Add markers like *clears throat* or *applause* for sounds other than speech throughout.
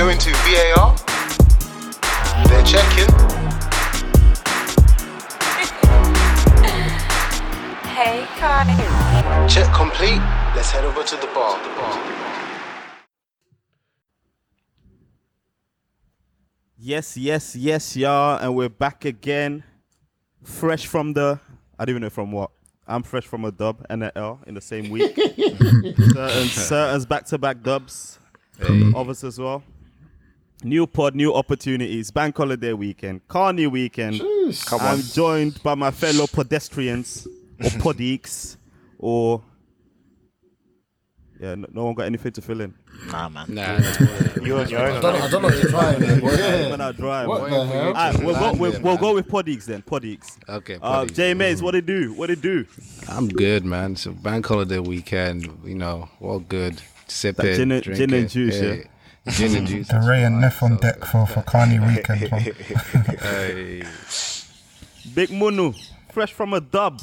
going to VAR. They're checking. *laughs* Hey, Kai. Check complete. Let's head over to the bar. The bar. Yes, yes, yes, y'all, and we're back again, fresh from the. I don't even know from what. I'm fresh from a dub and an L in the same week. *laughs* certain, certain back-to-back dubs, others as well. New pod, new opportunities. Bank holiday weekend, Carney weekend. Come I'm on. joined by my fellow pedestrians or *laughs* podiques or yeah. No, no one got anything to fill in. Nah, man. Nah, You on your I own. don't, know- I don't know what you're trying there, boy. When I drive. What the hell? All right, we'll go Land with there, we'll go with podiques then. Podiques. Okay. Uh, buddy. J Mays, what it do? What it do? I'm good, man. So bank holiday weekend, you know, all good. Sip That it, gin and- drink gin and it. juice, yeah? Gin and juice. The Ray and Neff on deck for, for Carney weekend. man. *laughs* Hey. Big Munu, fresh from a dub.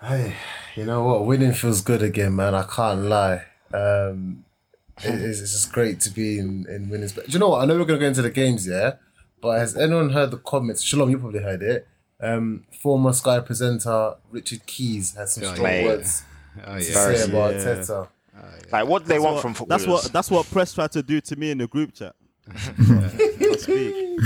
Hey, you know what? Winning feels good again, man. I can't lie. Um, it- it's, it's just great to be in, in winners. But do you know what? I know we're going to go into the games, yeah? But has anyone heard the comments? Shalom, you probably heard it. Um, former Sky presenter Richard Keys had some Oh, strong yeah. words Oh, to say about Yeah. Teta. Like, what do they want from football? That's what that's what press tried to do to me in the group chat. *laughs* I.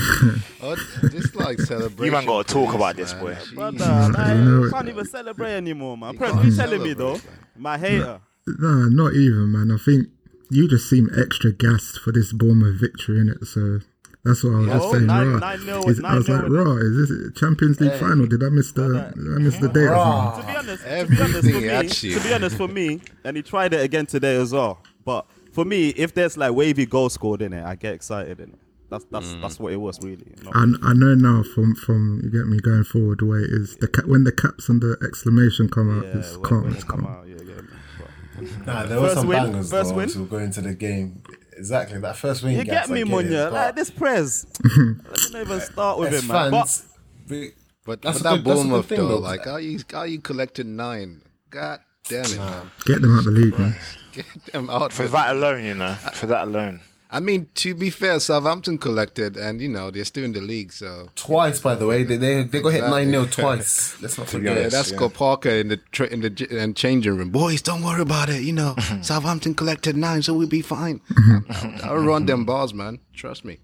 Oh, just like celebration. You man gotta talk about this, boy. Brother, like, you know- you can't even celebrate anymore, man. Press, can't you telling me though? My hater. Nah, not even, man. I think you just seem extra gassed for this Bournemouth victory, innit? So that's what I was just Oh, saying. nine- rah. nine nil- Is- I was nine like, nil. raw, is this Champions League final? Did I miss the did I miss the date or Rah. something? To be honest, to be honest, for me, to be honest, for me, and he tried it again today as well. But for me, if there's like wavy goal scored in it, I get excited in it. That's that's Mm. that's what it was really. You know? I, I know now from from you get me going forward the way it is the ca- when the caps and the exclamation come out, yeah, it's when, calm, when it's it come calm. out, yeah, yeah. But- Nah, there were First some win, bangers, first though, win. so we'll go into the game. Exactly, that first win. You gaps, get me, I Munya. it, Like this press. Let's not even start with as it, man. But fans, we- But, That's but a that good- that's a good Bournemouth thing, though, though. like how you how you collected nine? God damn it, man! Get them out of the league, man. *laughs* Get them out For that alone, you know. For that alone. I mean, to be fair, Southampton collected, and you know they're still in the league, so twice, by the way. They they, they got hit 9 0 *laughs* twice. Let's not forget. yeah, that's Scott Parker in the tra- in the j- and changing room. Boys, don't worry about it. You know, *laughs* Southampton collected nine, so we'll be fine. Mm-hmm. I'll, I'll run them bars, man. Trust me.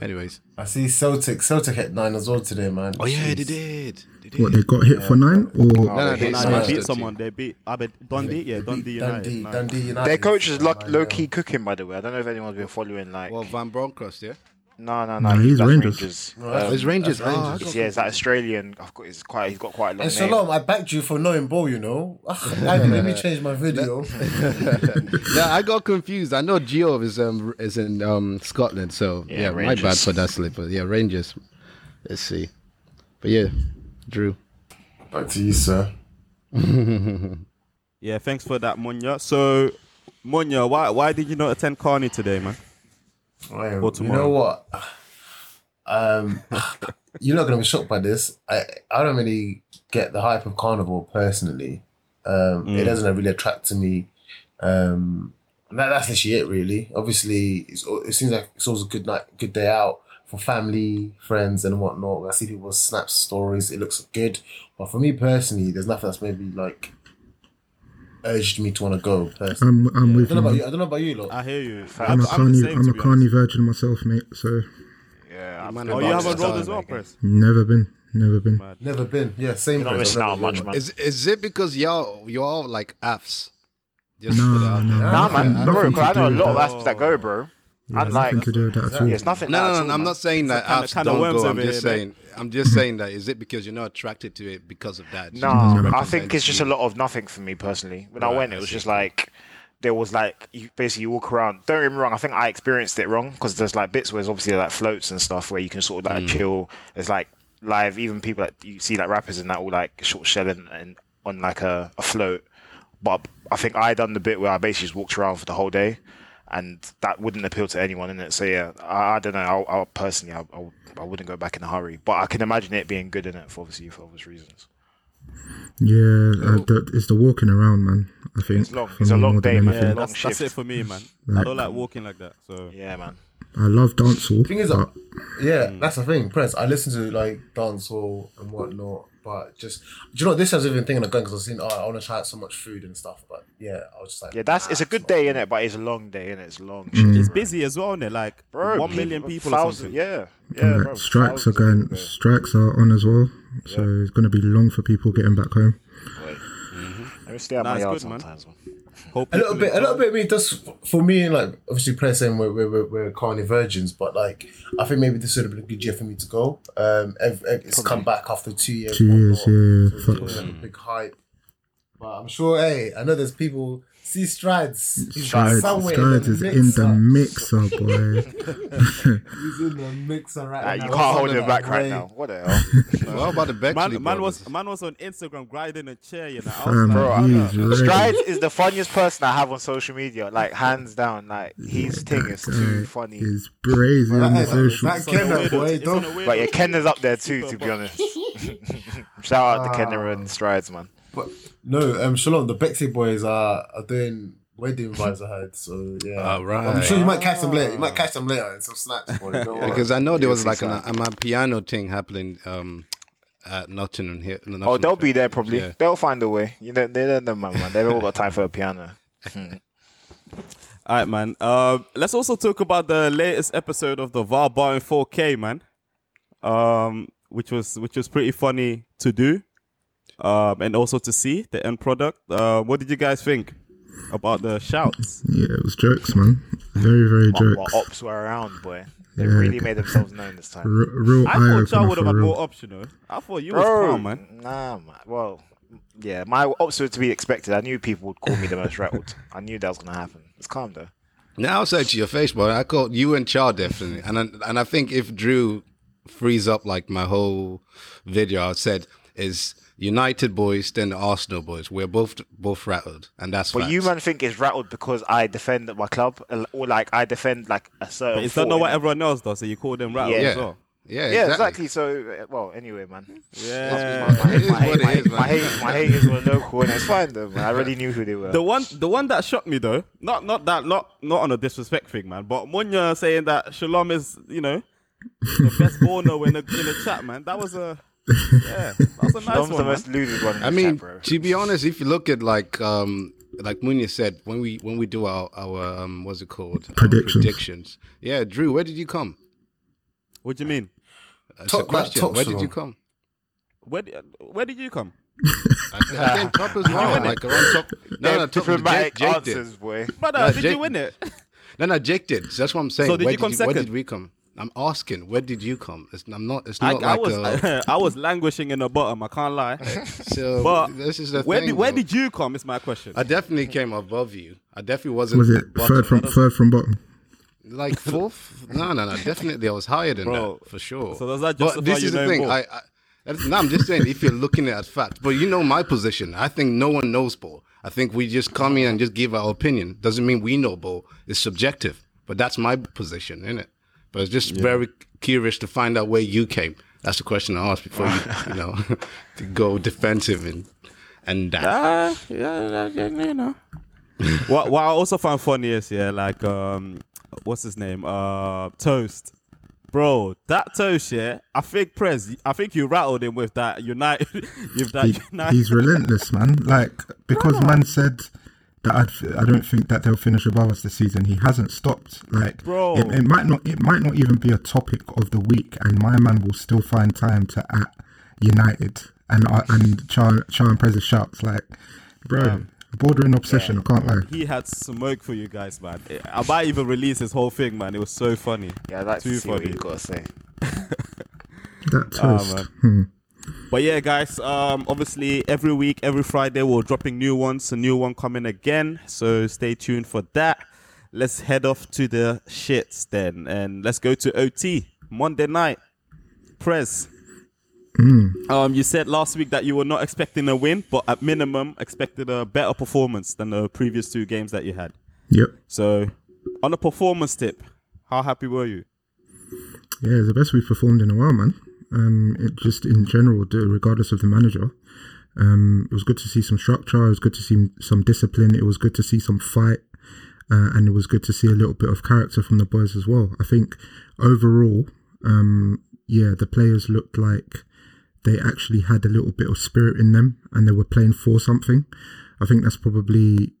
Anyways, I see Celtic. Celtic hit 9 as well today, man. oh yeah, Jeez. they did. They did. What they got hit for nine or No, no, they they hit Nah, they beat someone. They beat I bet Dundee. Yeah, Dundee United. Dundee, Nah. Dundee United. Their coach is lo- low key cooking, by the way. I don't know if anyone's been following. Like, Well, Van Bronckhorst, yeah. No, no, Nah, no. he's that's Rangers. Um, Oh, it's Rangers. that's Oh, Rangers. got- yeah, it's that Australian. I've got. It's quite. He's got quite a long And name. Shalom, I backed you for knowing ball, you know. *laughs* Ugh, let me change my video. *laughs* yeah, I got confused. I know Gio is um is in um Scotland, so Yeah, yeah, my bad for that slip. But yeah, Rangers. Let's see. But yeah, Drew. Back to you, sir. *laughs* Yeah, thanks for that, Munya. So, Munya, why why did you not attend Carney today, man? Or you know what? Um, *laughs* you're not gonna be shocked by this. I I don't really get the hype of carnival personally. Um, Mm. It doesn't really attract to me. Um, that, that's literally it, really. Obviously, it's, it seems like it's always a good night, good day out for family, friends, and whatnot. I see people's snaps, stories. It looks good, but for me personally, there's nothing that's maybe like urged me to want to go. Personally, I'm I'm I with don't you. know about man. you. I don't know about you, lot. I hear you. I'm a the carny I'm a be carny virgin myself, mate. So Yeah, I'm Man, Oh, about you haven't rolled as well, mate. Press. never been, never been. Never been. Yeah, same. You're not place. missing out much, man. Is is it because y'all you all like apps? Just No, put it no, there. Nah, Nothing- man, bro, I know a lot of that. apps that go, bro. Yeah, I'm like, nothing to do with that at all. yeah, it's nothing. No, no, no, at no. all, I'm not saying that apps don't go. I'm just saying. I'm just saying that. Is it because you're not attracted to it because of that? No, I think it's just a lot of nothing for me personally. When I went, it was just like there was like you basically you walk around. Don't get me wrong. I think I experienced it wrong because there's like bits where there's obviously like floats and stuff where you can sort of like mm. chill. There's like live, even people that you see like rappers and that all like short shelling and on like a, a float. But I think I done the bit where I basically just walked around for the whole day, and that wouldn't appeal to anyone in it. So yeah, I, I don't know. I, I personally, I, I, I wouldn't go back in a hurry. But I can imagine it being good in it for obviously for obvious reasons. Yeah, uh, the, it's the walking around, man. I think It's long. It's a long more day, man. Yeah, anything. long that's, that's it for me, man. I don't like walking like that. So Yeah, man. I love dancehall. Thing is, but yeah, that's the thing. Press. I listen to like dancehall and whatnot, but just do you know this has even thinking of going because I've seen. Oh, I want to try out so much food and stuff, but yeah, I was just like, Yeah, that's it's a good not day in it, but it's a long day in it. It's long. Mm. it's busy as well, is Like Bro, one million people or thousand, something. Yeah, yeah. bro, strikes are going. people. Strikes are on as well, so it's going to be long for people getting back home. Wait. Let me stay at Nah, my yard good, sometimes. Man. Hope A little bit, a little bit. I mean, just for me, like obviously, Press saying we're we're we're, we're carny virgins, but like I think maybe this would have been a good year for me to go. Um, ev- ev- it's come back after two years. Two years, yeah, so it's like a big hype. But I'm sure, hey, I know there's people. See Strides, he's Strides, somewhere Strides in is in the mixer. mixer, boy. *laughs* He's in the mixer right Nah, now. you can't hold under it that back right now. What the *laughs* hell? What about the Bexley Man, man was man was on Instagram grinding a chair, you know. I Fam, was Bro, I he's know. Strides is the funniest person I have on social media. Like hands down. Like his thing is too funny. He's brazy Well, on the that- social. that it's on a Kenner, boy, it's on a don't- But yeah, Ken is up there too, to be honest. *laughs* Shout out to Kenner and Strides, man. But no, um, Shalom, the Bexley boys are, are doing wedding vibes. I heard, so yeah. All right. I'm sure you might catch them later. You might catch them later in some snaps. Boy, don't. Because I know there was like an, something. a, piano thing happening um, at Nottingham here. in the Oh, they'll Nottingham be there probably. Yeah. They'll find a way. You know, they don't know, man. man. They've all got time for a piano. *laughs* All right, man. Uh, let's also talk about the latest episode of the VAR Bar in 4K, man. Um, which was which was pretty funny to do, um, and also to see the end product. Uh, what did you guys think about the shouts? Yeah, it was jokes, man. Very, very What, jokes. what ops were around, boy. They Yeah. really made themselves known this time. R- real I thought y'all opener would have for had real. more optional. I thought you was Bro, calm, man. Nah, man. Well, yeah, my ops were to be expected. I knew people would call me the most rattled. I knew that was going to happen. It's calm, though. Now I'll say to your face, boy. I called you and Char definitely, and I, and I think if Drew frees up like my whole video, I said is United boys, then the Arsenal boys. We're both both rattled, and that's. But facts. you, man, think it's rattled because I defend my club, or like I defend like a certain. But is that not thought what everyone else does? So you call them rattled Yeah. as well. Yeah, Yeah, exactly. exactly. So, uh, well, anyway, man. Yeah. My, my, It is my, what it my, is, my, man. hate, my haters were local, and it's fine though, man. I already knew who they were. The one, the one that shocked me though, not not that, not not on a disrespect thing, man. But Munya saying that Shalom is, you know, the best *laughs* Bono in the in the chat, man. That was a, yeah, that was a nice Dom's one, the most looted one. In I the mean, chat, bro. to be honest, if you look at like um like Munya said, when we when we do our our um what's it called Predictions. predictions. Yeah, Drew, where did you come? What do you mean? That's a Top- question. top Where did you come? Where where did you come? I *laughs* came top as well, like around top. *laughs* No, no, top. Jake, diplomatic Jake did. answers, boy. Brother, No, did Jake- you win it? No, no, Jake did. So that's what I'm saying. So did where you come Where second? did we come? I'm asking. Where did you come? It's, I'm not. It's not I like was uh, *laughs* was languishing in the bottom. I can't lie. *laughs* so. But this is the where thing. did where though. did you come? Is my question. I definitely came above you. I definitely wasn't. Was it bottom. third from third from bottom? like *laughs* fourth? no, no, no. Definitely, I was higher than Bro, that for sure. so does that But this you is the thing. ball? I, I no, I'm just saying if you're looking at facts, but you know my position. I think no one knows ball. I think we just come in and just give our opinion. Doesn't mean we know ball. It's subjective, but that's my position, isn't it? But it's just very curious to find out where you came. That's the question I asked before you, you know, *laughs* to go defensive and and that. Yeah, yeah, yeah, you know. *laughs* what what I also found funny is yeah, like um, what's his name? Uh, Toast, bro. That Toast, yeah. I think Prez. I think you rattled him with that United. *laughs* with that He, United. he's relentless, man. Like because man said that I'd, I don't think that they'll finish above us this season. He hasn't stopped. Like, Bro. it, it might not. It might not even be a topic of the week, and my man will still find time to at United and uh, and Char Char and Prez shouts like, bro, bordering obsession. I can't lie. he had smoke for you guys, man. I might even release his whole thing, man. It was so funny. Yeah, I'd Too to see what funny. you got to say. That Ah, toast. man. Hmm. But yeah, guys. Um, obviously every week, every Friday, we're dropping new ones. A new one coming again. So stay tuned for that. Let's head off to the shits then, and let's go to OT Monday night. Press. Um, you said last week that you were not expecting a win, but at minimum expected a better performance than the previous two games that you had. Yep. So, on a performance tip, how happy were you? Yeah, the best we've performed in a while, man. Um, it just in general, regardless of the manager, Um, it was good to see some structure. It was good to see some discipline. It was good to see some fight, uh, and it was good to see a little bit of character from the boys as well. I think overall, um, yeah, the players looked like they actually had a little bit of spirit in them, and they were playing for something. I think that's probably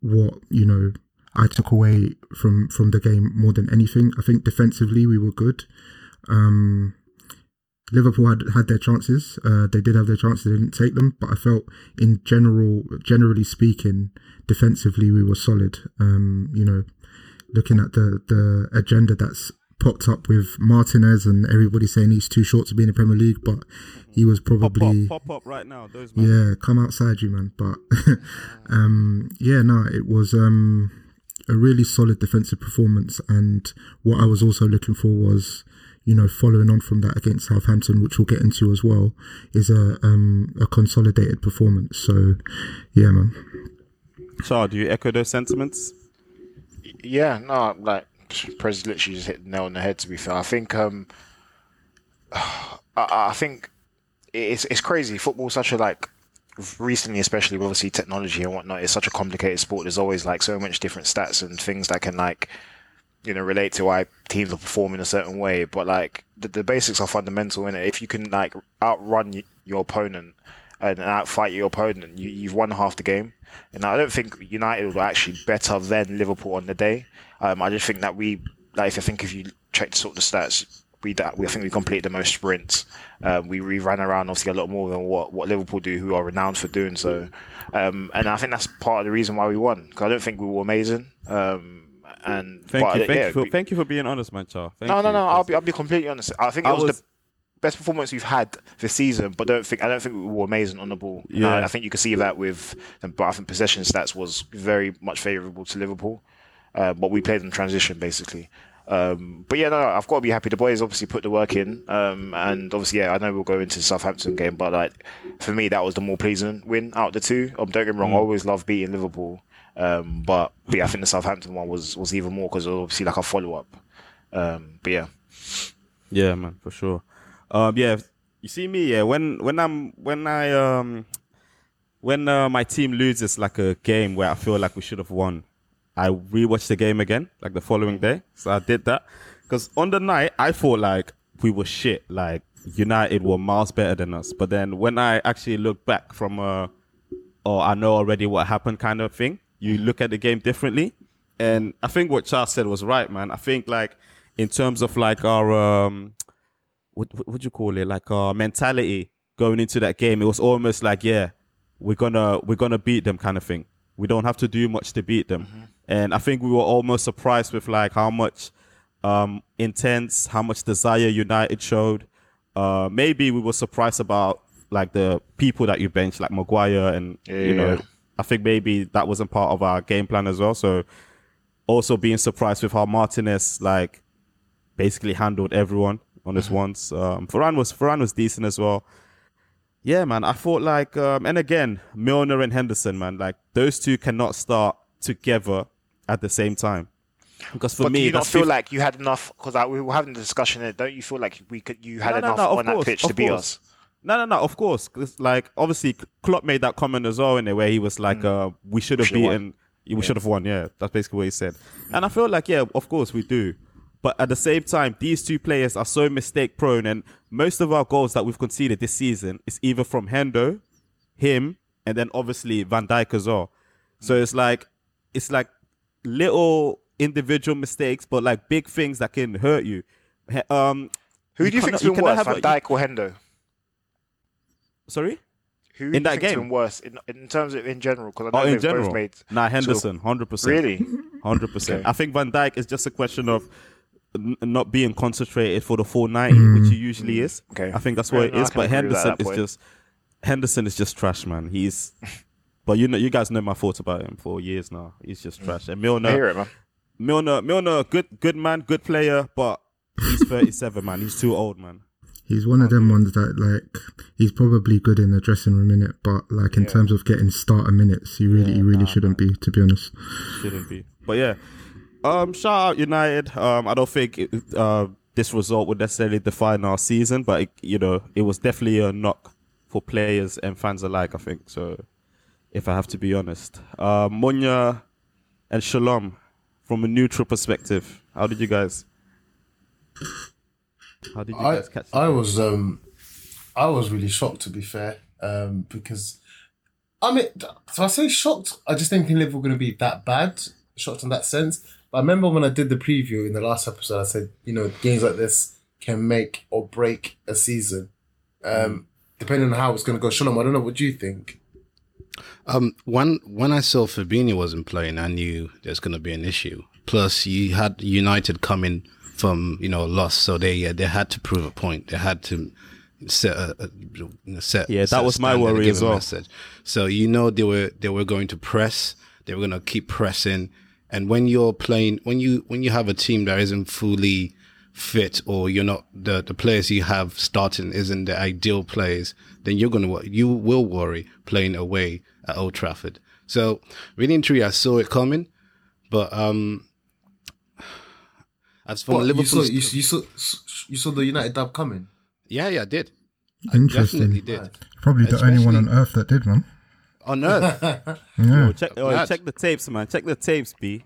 what you know I took away from from the game more than anything. I think defensively we were good. Um, Liverpool had had their chances. Uh, they did have their chances. They didn't take them. But I felt, in general, generally speaking, defensively we were solid. Um, you know, looking at the the agenda that's popped up with Martinez and everybody saying he's too short to be in the Premier League, but he was Pop probably up, pop up right now. Those man. yeah, come outside you, man. But *laughs* um, yeah, no, it was um, a really solid defensive performance. And what I was also looking for was, you know, following on from that against Southampton, which we'll get into as well, is a um, a consolidated performance. So yeah, man. Char, do you echo those sentiments? Yeah, no, like Prez literally just hit the nail on the head. To be fair, I think um, *sighs* I, I think it's it's crazy. Football's such a like recently, especially with obviously technology and whatnot. It's such a complicated sport. There's always like so much different stats and things that can like you know relate to why teams are performing a certain way. But like the, the basics are fundamental in it. If you can like outrun your opponent and outfight your opponent, you, you've won half the game. And I don't think United were actually better than Liverpool on the day. Um, I just think that we, like, I think if you check sort of the stats, we that we I think we completed the most sprints. Um, we, we ran around obviously a lot more than what, what Liverpool do, who are renowned for doing so. Um, and I think that's part of the reason why we won. Because I don't think we were amazing. Um, and Thank but, you, thank yeah, you, for, we- thank you for being honest, man, Char. Thank no, no, you. no. I'll be, I'll be completely honest. I think it I was, was- the best performance we've had this season, but don't think I don't think we were amazing on the ball. Yeah. Uh, I think you can see that with, but I think possession stats was very much favourable to Liverpool. Uh, but we played in transition basically. Um, but yeah, no, I've got to be happy. The boys obviously put the work in, um, and obviously, yeah, I know we'll go into the Southampton game, but like for me, that was the more pleasing win out of the two. Um, don't get me wrong, I always love beating Liverpool, um, but, but yeah, I think the Southampton one was was even more because obviously like a follow up. Um, but yeah, Yeah, man, for sure. Um, yeah, you see me, yeah. When when I'm when I um when uh, my team loses like a game where I feel like we should have won, I rewatch the game again, like the following day. So I did that because on the night I thought like we were shit, like United were miles better than us. But then when I actually look back from a, oh I know already what happened kind of thing, you look at the game differently. And I think what Charles said was right, man. I think like in terms of like our um what what would you call it? Like our mentality going into that game, it was almost like, yeah, we're gonna we're gonna beat them kind of thing. We don't have to do much to beat them. And I think we were almost surprised with like how much um intense, how much desire United showed. Uh maybe we were surprised about like the people that you benched, like Maguire and you know, Yeah. I think maybe that wasn't part of our game plan as well. So also being surprised with how Martinez like basically handled everyone on this once. Um, Varane was Varane was decent as well. Yeah, man. I thought like, um, and again, Milner and Henderson, man, like those two cannot start together at the same time. Because for but me, do you not feel 50 like you had enough? Because we were having a discussion there. Don't you feel like we could you had No, no, enough no, on that pitch to beat course. us? No, no, no. Of course, 'Cause, like obviously Klopp made that comment as well in there where he was like, uh, "We should have Hmm. should've won. beaten, we should have won." Yeah, that's basically what he said. And I feel like, yeah, of course we do. But at the same time, these two players are so mistake prone, and most of our goals that we've conceded this season is either from Hendo, him, and then obviously Van Dijk as well. So it's like, it's like little individual mistakes, but like big things that can hurt you. Um, Who do you think's been worse, have Van a- Dijk or Hendo? Sorry. Who In do that think's game? worse in, in terms of in general? Because I oh, know Oh, in they've general, both made nah, Henderson, hundred percent. Really? *laughs* hundred percent. I think Van Dijk is just a question of n- not being concentrated for the full ninety, hmm. which he usually hmm. is. Okay. I think that's Yeah, what it no, is. But agree with that Henderson at that is point. just Henderson is just trash, man. He's. *laughs* But you know, you guys know my thoughts about him for years now. He's just hmm. trash. And I hear Milner, it, man. Milner, Milner, good, good man, good player, but he's *laughs* thirty-seven, man. He's too old, man. He's one of them ones that like he's probably good in the dressing room minute, but like in terms of getting starter minutes, he really, he really shouldn't be, to be honest. shouldn't be. But yeah, um, shout out United. Um, I don't think it, uh, this result would necessarily define our season, but it, you know, it was definitely a knock for players and fans alike. I think so. If I have to be honest, uh, Munya and Shalom, from a neutral perspective, how did you guys? How did you I, guys catch? I was um I was really shocked to be fair um because I mean so I say shocked? I just didn't think Liverpool were going to be that bad shocked in that sense. But I remember when I did the preview in the last episode I said you know games like this can make or break a season. Um depending on how it's going to go. Shalom I don't know what do you think? Um, when when I saw Fabinho wasn't playing, I knew there's going to be an issue. Plus, you had United coming from you know loss, so they uh, they had to prove a point. They had to set a, a you know, set. Yeah, that set a was my worry as well. Message. So you know they were they were going to press. They were going to keep pressing. And when you're playing, when you when you have a team that isn't fully fit, or you're not the the players you have starting isn't the ideal players, then you're gonna you will worry playing away at Old Trafford. So really and truly, I saw it coming, but um, as for What, you saw you, you saw you saw the United dub coming yeah, yeah, I did. I Interesting. definitely did. Probably the only one on earth that did, man. On earth, *laughs* Yeah. Oh, check, oh, check the tapes, man. Check the tapes, B.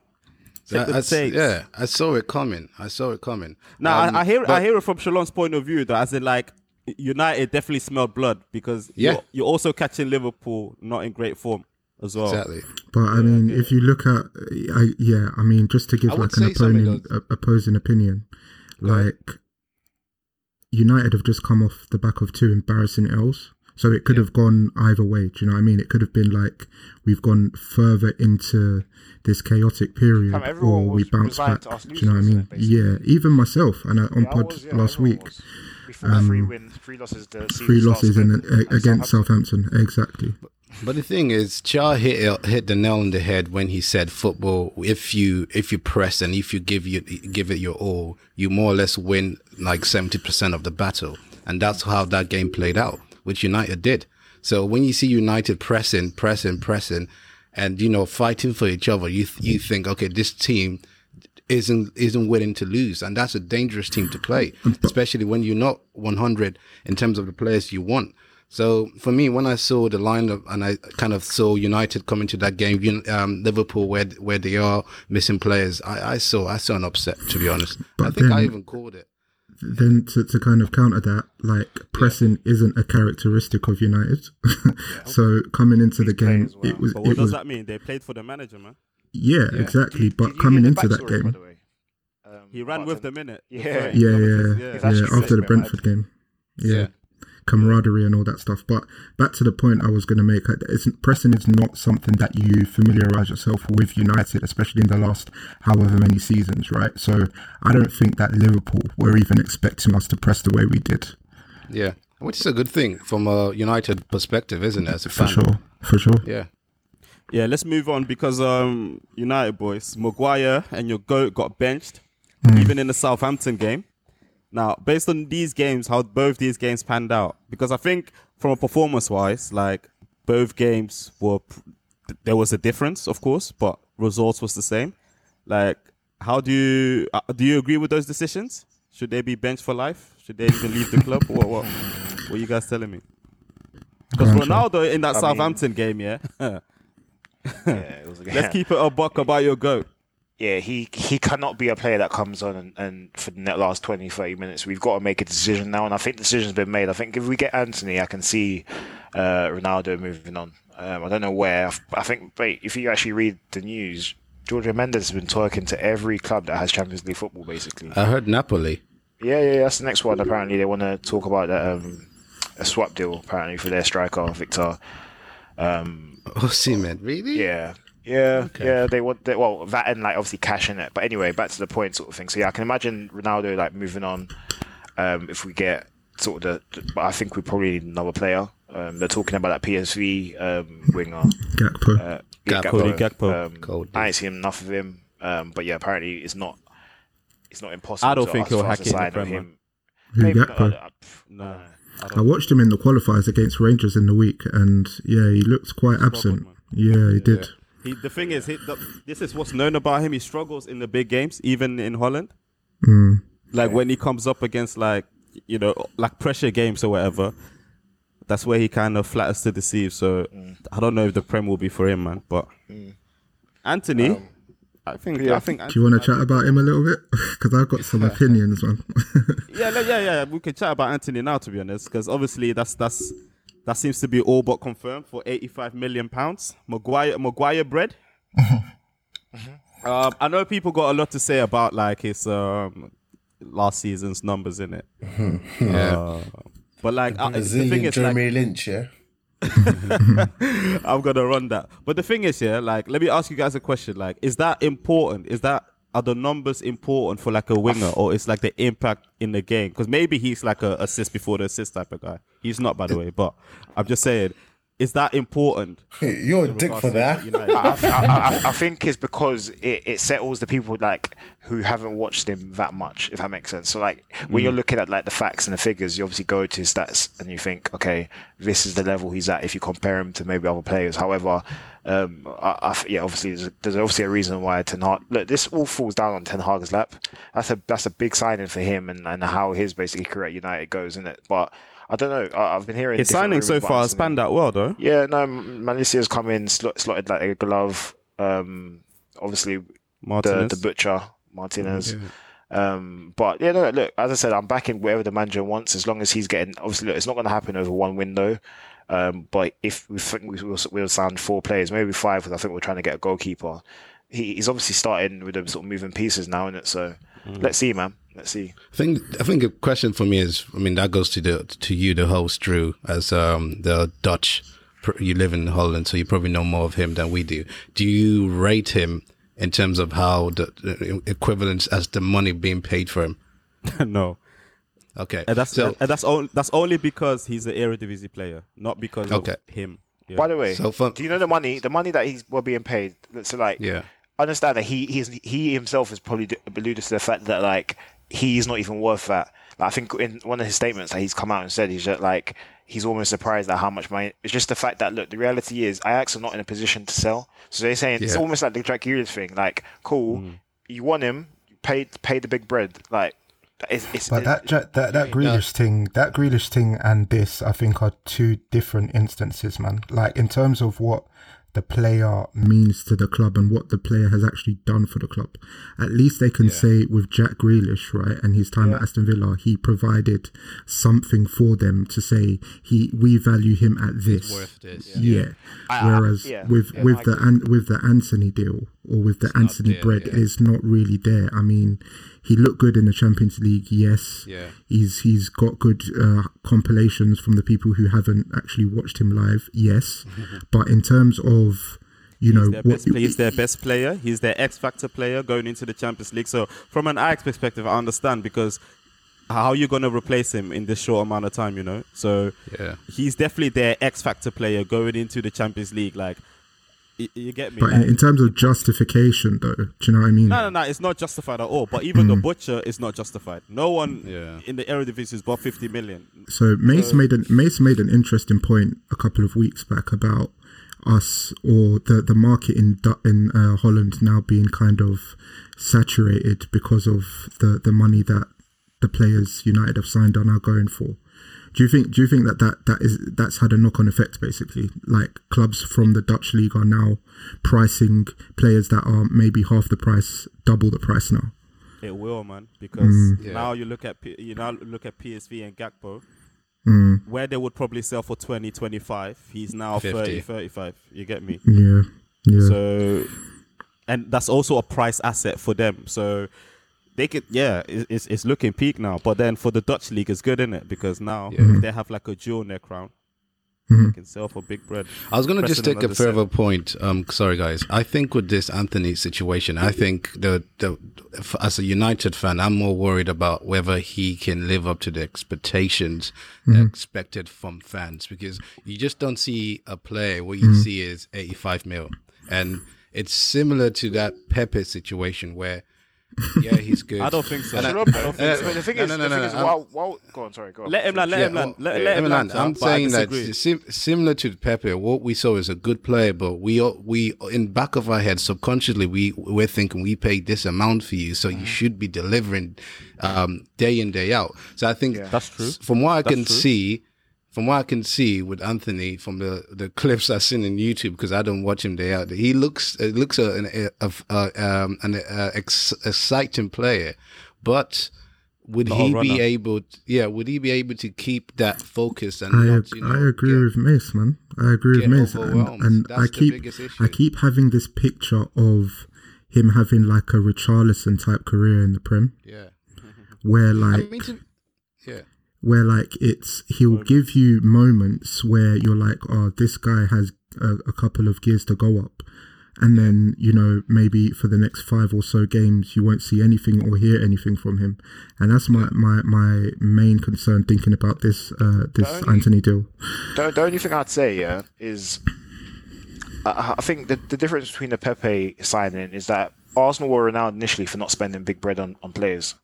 Check I- the I- tapes. yeah, I saw it coming. I saw it coming. Now Um, I, I hear I hear it from Shalom's point of view, though, as in like United definitely smelled blood because Yeah. you're, you're also catching Liverpool not in great form as well. exactly. But I mean, if you look at, I, yeah, I mean, just to give I like an say something opponent, a, opposing opinion, like United have just come off the back of two embarrassing L's, so it could have gone either way. Do you know what I mean? It could have been like we've gone further into this chaotic period, Fam, everyone or we bounce back. to Do you know what I mean? wasn't Yeah, even myself, and I, on Yeah, I pod was, yeah, last week, was. Before three um, wins, three losses. The three losses in, again a, against Southampton. Exactly. But the thing is, Char hit hit the nail on the head when he said football. If you if you press and if you give you give it your all, you more or less win like seventy percent of the battle, and that's how that game played out, which United did. So when you see United pressing, pressing, pressing, and you know fighting for each other, you you think, okay, this team isn't isn't willing to lose, and that's a dangerous team to play, especially when you're not 100 in terms of the players you want. So for me, when I saw the lineup and I kind of saw United coming to that game, um, Liverpool where where they are missing players, I, I saw I saw an upset to be honest. I But think I even called it. then to, to kind of counter that, like pressing isn't a characteristic of United. *laughs* so coming into the game, as well. it was But what it does was that mean? They played for the manager, man. yeah, exactly. Did- but did coming into that game. Um, He ran with Barton- the minute. Yeah. Sorry, yeah, kilometers, yeah, He's yeah, after the Brentford game, yeah. Yeah. camaraderie and all that stuff. But back to the point I was going to make, it's, pressing is not something that you familiarize yourself with United, especially in the last however many seasons, right? So I don't think that Liverpool were even expecting us to press the way we did. Yeah, which is a good thing from a United perspective, isn't it? As a For fan, sure, for sure. yeah. Yeah, let's move on because um United boys, Maguire and your goat got benched, even in the Southampton game. Now, based on these games, how both these games panned out, because I think from a performance wise, like both games were, there was a difference, of course, but results was the same. Like, how do you uh, do you agree with those decisions? Should they be benched for life? Should they even leave the club? What what? What are you guys telling me? Because Go on, Sean. Ronaldo in that I mean- Southampton game, yeah. *laughs* Yeah, it was a *laughs* Let's keep it a buck about your goat. Yeah, he he cannot be a player that comes on and, and for the last 20, 30 minutes. We've got to make a decision now, and I think the decision's been made. I think if we get Antony, I can see uh, Ronaldo moving on. Um, I don't know where. I think, wait, if you actually read the news, Jorge Mendes has been talking to every club that has Champions League football, basically. I heard Napoli. Yeah, yeah, that's the next one. Apparently, they want to talk about that, um, a swap deal, apparently, for their striker, Victor. Um, Oh, see, man, really? yeah. Yeah, yeah, they want they, well that and like obviously cash in it. But anyway, back to the point sort of thing. So yeah, I can imagine Ronaldo like moving on. Um, if we get sort of the, the- but I think we probably need another player. Um, they're talking about that PSV um, winger, Gakpo. uh, yeah, Gakpo. Cody Gakpo. Um, Cody. I ain't seen enough of him, um, but yeah, apparently it's not. It's not impossible. I don't to think he'll hack it in the him. Who, Maybe Gakpo? not, uh, No, I I watched him in the qualifiers against Rangers in the week, and yeah, he looked quite absent. man. Yeah, he did. He, the thing is, he, the, this is what's known about him. He struggles in the big games, even in Holland. Mm. Like when he comes up against like you know like pressure games or whatever. that's where he kind of flatters to deceive. So hmm. I don't know if the Prem will be for him, man. But hmm. Antony, um, I think Yeah. I think Do you want to chat about him a little bit? *laughs* Because I've got some *laughs* opinions, man. *laughs* yeah, le- yeah, yeah. We can chat about Antony now, to be honest, because obviously that's that's that seems to be all but confirmed for eighty-five million pounds. Maguire, Maguire bread. um, I know people got a lot to say about like his um, last season's numbers in it, Yeah. but like uh, the thing Brazilian is, like, Jeremy Lynch, yeah. *laughs* I'm gonna run that. But the thing is, yeah, like let me ask you guys a question. Like, is that important? Is that are the numbers important for like a winger, or is like the impact in the game? Because maybe he's like a assist before the assist type of guy. He's not, by the way. But I'm just saying, is that important? *laughs* You're a dick for that. *laughs* I, I, I, I think it's because it, it settles the people like who haven't watched him that much, if that makes sense. So like when you're mm. looking at like the facts and the figures, you obviously go to his stats and you think, okay, this is the level he's at. If you compare him to maybe other players, however, um, I, I, yeah, obviously there's, there's obviously a reason why Ten Hag. Look, this all falls down on Ten Hag's lap. That's a that's a big signing for him and, and how his basically career at United goes, isn't it? But I don't know. I, I've been hearing His signing so far has panned out well, though. Yeah, no, Malacia's come in, slot, slotted like a glove. Um, obviously, the, Martinez. the butcher, Martinez. Um, but yeah, no, look, as I said, I'm backing whatever the manager wants as long as he's getting. Obviously, look, it's not going to happen over one window. Um, but if we think we will, we'll sign four players, maybe five, because I think we're trying to get a goalkeeper. He, he's obviously starting with them sort of moving pieces now, isn't it? So let's see, man. Let's see. I think I think a question for me is, I mean, that goes to the to you, the host, Drew, as um, the Dutch. You live in Holland, so you probably know more of him than we do. Do you rate him in terms of how the, the equivalence as the money being paid for him? *laughs* no, Okay, and that's so and that's only that's only because he's an Eredivisie player, not because Okay. of him. Yeah. By the way, So for- do you know the money? The money that he's well being paid. So like, yeah, understand that he he's, he himself has probably d- alluded to the fact that like he's not even worth that. Like, I think in one of his statements that he's come out and said he's just like he's almost surprised at how much money. It's just the fact that look, the reality is Ajax are not in a position to sell. So they're saying it's almost like the Jack Grealish thing. Like, cool, mm. you want him, pay pay the big bread. Like, it's, it's But that Ja- that that Grealish thing, that Grealish thing, and this, I think, are two different instances, man. Like in terms of what the player means to the club and what the player has actually done for the club. At least they can say with Jack Grealish, right, and his time at Aston Villa, he provided something for them to say he we value him at this. worth this. Yeah. I- I- Whereas yeah. with Yeah, with I the agree. an, with the Antony deal or with the Antony there, bread, yeah. it's not really there. I mean, he looked good in the Champions League. Yes. Yeah. He's he's got good uh, compilations from the people who haven't actually watched him live. Yes. *laughs* but in terms of you know He's their, what best, play- he's their *laughs* best player. He's their X factor player going into the Champions League. So from an Ajax perspective, I understand because how are you going to replace him in this short amount of time? You know, so Yeah. he's definitely their X factor player going into the Champions League. Like, y- you get me? but in, Like- in terms of justification, though, do you know what I mean? no, no, no. It's not justified at all. But even the butcher is not justified. No one Yeah. in the Eredivisie is bought 50 million. So Mace made an Mace made an interesting point a couple of weeks back about us or the the market in in uh, Holland now being kind of saturated because of the the money that the players United have signed are now going for. Do you think do you think that that, that is that's had a knock on effect basically? Like clubs from the Dutch league are now pricing players that are maybe half the price, double the price now. It will, man, because Yeah. now you look at P- you now look at PSV and Gakpo, Mm, where they would probably sell for 20, 25. He's now 50. 30, 35. You get me? yeah, yeah. So, and that's also a price asset for them. So they could, yeah, it's it's looking peak now. But then for the Dutch league, it's good, isn't it? Because now if they have like a jewel in their crown, Mhm. they can sell for big bread. I was going to just take a further set. point. Um, sorry, guys. I think with this Antony situation, I think the, the as a United fan, I'm more worried about whether he can live up to the expectations expected from fans because you just don't see a player. What you see is 85 mil, and it's similar to that Pepe situation where, yeah, he's good. I don't think so. And I- I don't think uh, so. The thing no, is, no, the no, thing no, is, while, while, go on, sorry, go on. Let him land. Let him Yeah, land. Let, well, let him land. I'm but saying that sim- similar to Pepe, what we saw is a good player, but we all- we in back of our heads subconsciously we we're thinking we paid this amount for you, so you should be delivering um, day in day out. So I think That's true. From what I That's can true. see, from what I can see with Antony from the, the clips I've seen in YouTube because I don't watch him day out. He looks it looks a, an a, a, um, an a, ex, exciting player, but would Not a he be runner. able? Yeah, would he be able to keep that focus and I, not? You know, I agree get- with Mace, man. I agree with get Mace, and, and That's I the keep biggest I keep having this picture of him having like a Richarlison type career in the Prem, Yeah, where I like mean, to, yeah. Where like it's he'll give you moments where you're like, oh, this guy has a, a couple of gears to go up, and then you know maybe for the next five or so games you won't see anything or hear anything from him, and that's my my, my main concern thinking about this uh, this only- Antony deal. The, the only thing I'd say, yeah, is I, I think the, the difference between the Pepe signing is that Arsenal were renowned initially for not spending big bread on, on players.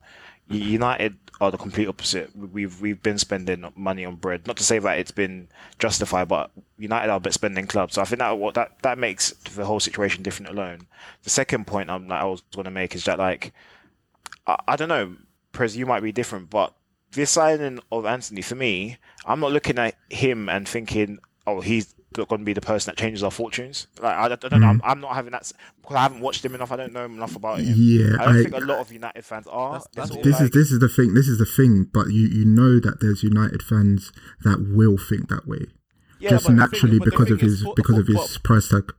United are the complete opposite. We've we've been spending money on bread. Not to say that it's been justified, but United are bit spending club. So I think that what that that makes the whole situation different alone. The second point um, I'm like I was going to make is that like I, I don't know, Prez, you might be different, but this signing of Antony for me, I'm not looking at him and thinking, oh, he's going to be the person that changes our fortunes. Like I, don't- I don't know, I'm, I'm not having that because I haven't watched him enough. I don't know him enough about him. Yeah, I don't I- think a lot of United fans are. That's- that's It's all this is this is the thing. This is the thing. But you you know that there's United fans that will think that way, Yeah, just but the thing- naturally but the because of is, his for- because for- of his price tag.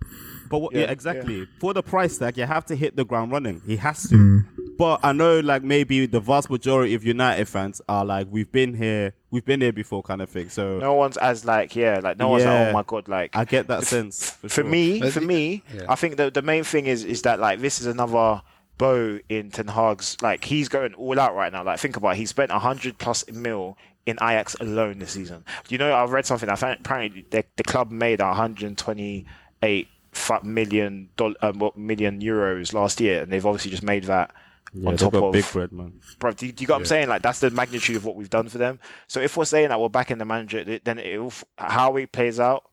But what, yeah, Yeah, exactly. For the price tag, you have to hit the ground running. He has to. Mm. But I know, like maybe the vast majority of United fans are like, we've been here, we've been here before, kind of thing. So no one's as like yeah, like no one's like oh my god, like I get that F- sense. For, for sure. me, for me, yeah. I think the the main thing is is that like this is another bow in Ten Hag's like he's going all out right now. Like think about it, he spent a hundred plus mil in Ajax alone this season. You know, I've read something. I found apparently the, the club made 128 fa- million um, million euros last year, and they've obviously just made that yeah, on top of big bread, man. Bro, do, do you got what I'm saying? Like that's the magnitude of what we've done for them. So if we're saying that we're backing the manager, then it how he plays out,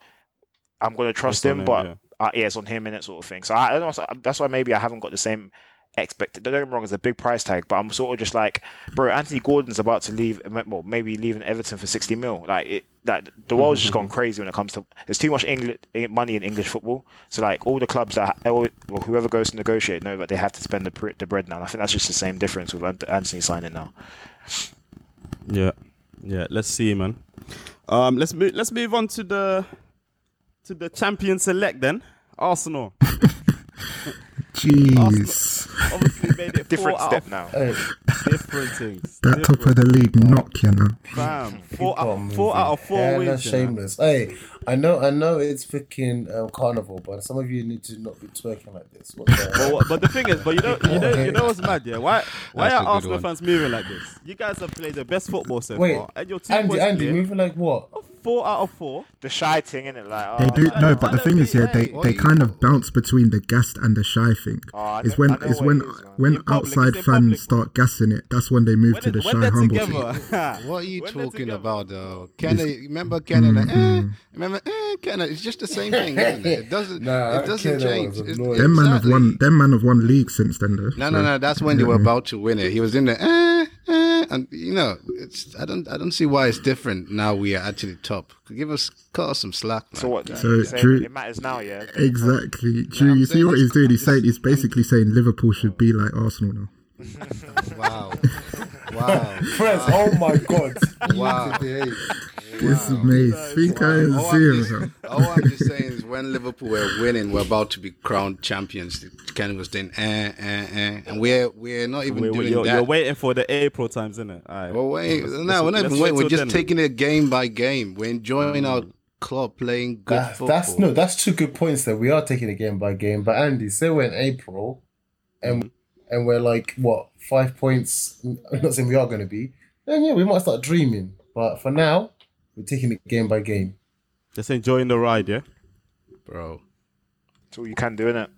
I'm going to trust him. him, but yeah. uh, yeah, it's on him and that sort of thing. So I, I don't know. That's why maybe I haven't got the same expect. Don't get me wrong, it's a big price tag, but I'm sort of just like, bro, Anthony Gordon's about to leave. Well, maybe leaving Everton for 60 mil. Like it, like the world's just gone crazy when it comes to. There's too much English money in English football. So like all the clubs that all, well, whoever goes to negotiate know that they have to spend the the bread now. And I think that's just the same difference with Antony signing now. Yeah, yeah. Let's see, man. Um, let's move. Let's move on to the to the champion select then. Arsenal *laughs* Jeez, obviously made it Different four step out now. Hey, of different things. that top of the league knock, you know. Bam. Four, out, four out of four moving hella wins. you know. shameless. Hey, I know, I know, it's freaking um, carnival, but some of you need to not be twerking like this. What the But, what- but the thing is, but you know, you know, you know what's mad, yeah? Why, why That's are good Arsenal one. fans moving like this? You guys have played the best football so Wait, far, and your team Andy, was Andy, clear. moving like what? four out of four. The shy thing, innit? Like, They oh, do no, I but the thing is, yeah, they, they kind of bounce between the gassed and the shy thing. Oh, I it's know- when I know it's what when it is, man. when In public, outside it's fans public. start gassing it. That's when they move When, to the shy they're humble thing. *laughs* What are you talking about, though? Kenna, remember Kenna? Like, remember, eh, Kenna? It's just the same thing, isn't it? It *laughs* doesn't. Nah, it doesn't Kenna change. was It's, annoying. Them man have won. Them man have won league since then, though. No, so- no, no. That's when they were about to win it. He was in there, eh, eh, and you know, it's. I don't, I don't see why it's different now. We are actually top. Give us, cut us some slack. Man. So what? So, Drew- it matters now, yeah. Exactly. Drew, I'm you see what he's doing? He's saying he's basically saying Liverpool should be like Arsenal now. Wow, wow. *laughs* Press, oh my god. Wow. *laughs* Today. This is me. Think I All I'm, see just, all I'm just saying is when Liverpool were winning, we're about to be crowned champions. Ken was saying, eh, eh, eh, and we're we're not even We're- doing you're, that. you're waiting for the April times, isn't it? All right. Well, wait, Let's- no, let's- we're not even waiting. We're just then. taking it game by game. We're enjoying our club playing good That, football. that's no, that's two good points. That we are taking it game by game. But Andy, say we're in April, and and we're like what five points? I'm not saying we are going to be. Then yeah, we might start dreaming. But for now, we're taking it game by game. Just enjoying the ride, yeah. bro. That's all you can do, innit?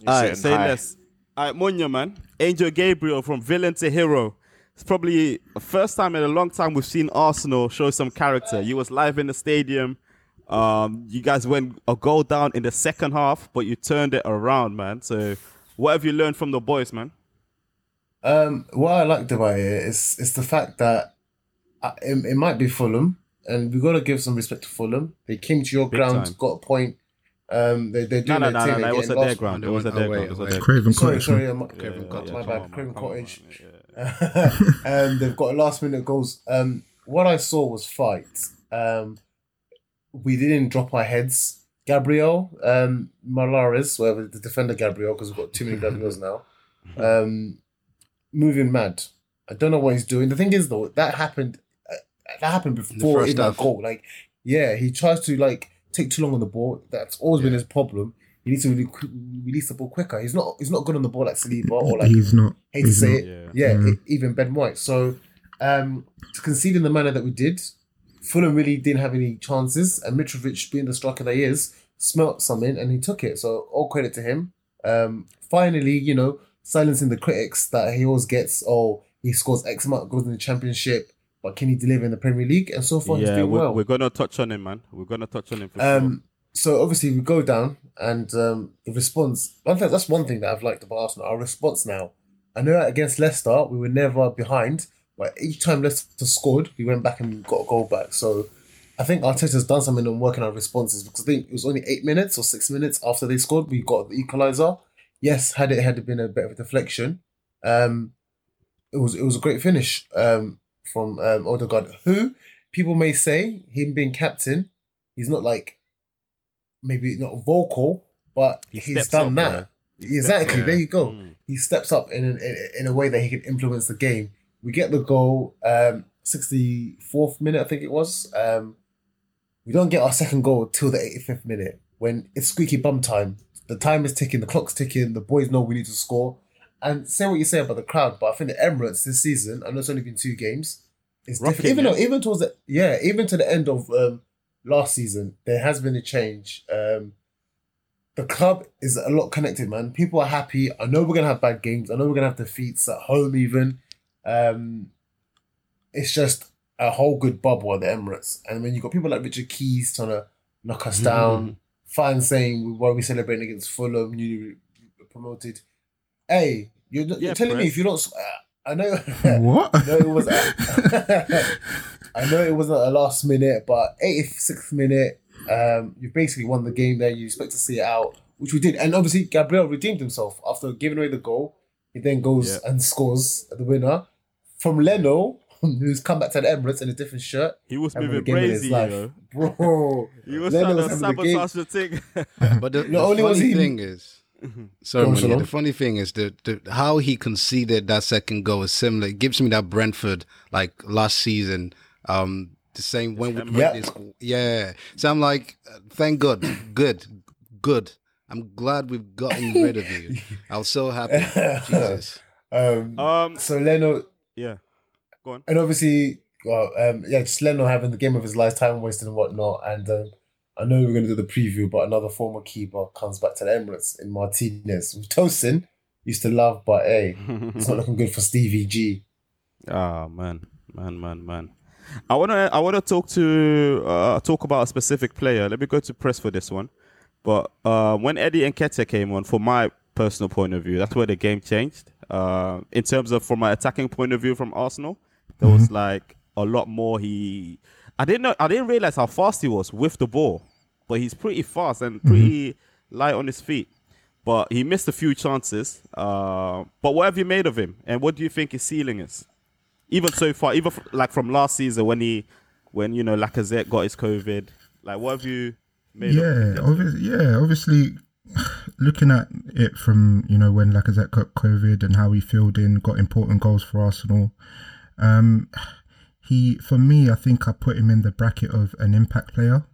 You're All right, sitting say high. less. All right, Munya, man. Angel Gabriel from villain to hero. It's probably the first time in a long time we've seen Arsenal show some character. You was live in the stadium. Um, you guys went a goal down in the second half, but you turned it around, man. So, what have you learned from the boys, man? Um, what I liked about it is is the fact that uh, it, it might be Fulham, and we got to give some respect to Fulham. They came to your Big ground, time. got a point. Um, they they're No, no, their no, thing, no, no. they're It was at their lost. ground. It was at their ground. It was at their Craven Sorry, Cottage. sorry, man. um, Yeah, Craven yeah, Cottage. yeah, My bad, on, Craven man, come on, Cottage. man, yeah. *laughs* um, they've got last minute goals. Um, what I saw was fight. Um, we didn't drop our heads. Gabriel, um, Malares, whatever the defender Gabriel, because we've got too many Gabriels now. *laughs* Um, moving mad. I don't know what he's doing. The thing is, though, that happened. That happened before first even that goal. Like, yeah, he tries to like take too long on the ball. That's always been his problem. He needs to really qu- release the ball quicker. He's not. He's not good on the ball like Saliba or like he's not. hate to He's say not. it. Yeah. Yeah, Mm. e- even Ben White. So um, to concede in the manner that we did, Fulham really didn't have any chances, and Mitrovic, being the striker that he is, smelt something and he took it. So all credit to him. Um, finally, you know, silencing the critics that he always gets. Oh, he scores X amount of goals in the Championship, but can he deliver in the Premier League? And so far, he's doing we're, well. we're gonna touch on him, man. We're gonna touch on him for Um, so obviously we go down, and um, the response. One thing that's one thing that I've liked about Arsenal. Our response now. I know that against Leicester we were never behind, but each time Leicester scored, we went back and got a goal back. So I think Arteta's done something on working our responses because I think it was only eight minutes or six minutes after they scored, we got the equalizer. Yes, had it had been a bit of a deflection, um, it was it was a great finish um, from um, Odegaard, who people may say him being captain, he's not like maybe not vocal, but He he's done up, that. He Exactly. There you go. Mm. He steps up in, in in a way that he can influence the game. We get the goal, um, sixty fourth minute, I think it was. Um, we don't get our second goal till the eighty fifth minute when it's squeaky bum time. The time is ticking, the clock's ticking. The boys know we need to score. And say what you say about the crowd, but I think the Emirates this season, I know it's only been two games, it's Rocking, different. Even yeah. though, even towards the yeah, even to the end of um, last season, there has been a change. Um, the club is a lot connected, man. People are happy. I know we're gonna have bad games. I know we're gonna have defeats at home, even. Um, it's just a whole good bubble at the Emirates, and when you've got people like Richard Keys trying to knock us down, fans saying why are we celebrating against Fulham, newly promoted. Hey, you're, you're Yeah, telling me if you don't. Uh, I know. *laughs* What? I know it was. *laughs* I know it wasn't a last minute, but 86th minute, um, you basically won the game there. You expect to see it out, which we did, and obviously Gabriel redeemed himself after giving away the goal. He then goes Yeah. and scores the winner from Leno, *laughs* who's come back to the Emirates in a different shirt. He was having the moving game of his crazy, you know. Bro, He was Leno trying was to having the game. sabotage the thing. But the, Not the only was funny he- thing is, sorry, Go on, the funny thing is that the, how he conceded that second goal is similar. It gives me that Brentford like last season. Um, the same when we played Yep. this. Yeah, so I'm like, uh, thank God, good, good. I'm glad we've gotten rid of you. *laughs* I was so happy. Jesus. *laughs* Um, Um, so Leno, yeah. Go on. and obviously, well, um, yeah, just Leno having the game of his life, time wasted and whatnot. And um, I know we're going to do the preview, but another former keeper comes back to the Emirates in Martinez. With Tosin, used to love, but hey, *laughs* it's not looking good for Stevie G. Ah man, man, man, man. I wanna I wanna talk to uh, talk about a specific player. Let me go to press for this one. But uh, when Eddie Nketiah came on, from my personal point of view, that's where the game changed. Uh, in terms of from my attacking point of view from Arsenal, there was like a lot more. He, I didn't know, I didn't realize how fast he was with the ball, but he's pretty fast and pretty light on his feet. But he missed a few chances. Uh, but what have you made of him, and what do you think his ceiling is? even so far, even f- like from last season when he, when you know Lacazette got his COVID, like what have you made? Yeah, obviously, yeah, *sighs* obviously, looking at it from you know when Lacazette got COVID and how he filled in, got important goals for Arsenal. Um, he, for me, I think I put him in the bracket of an impact player.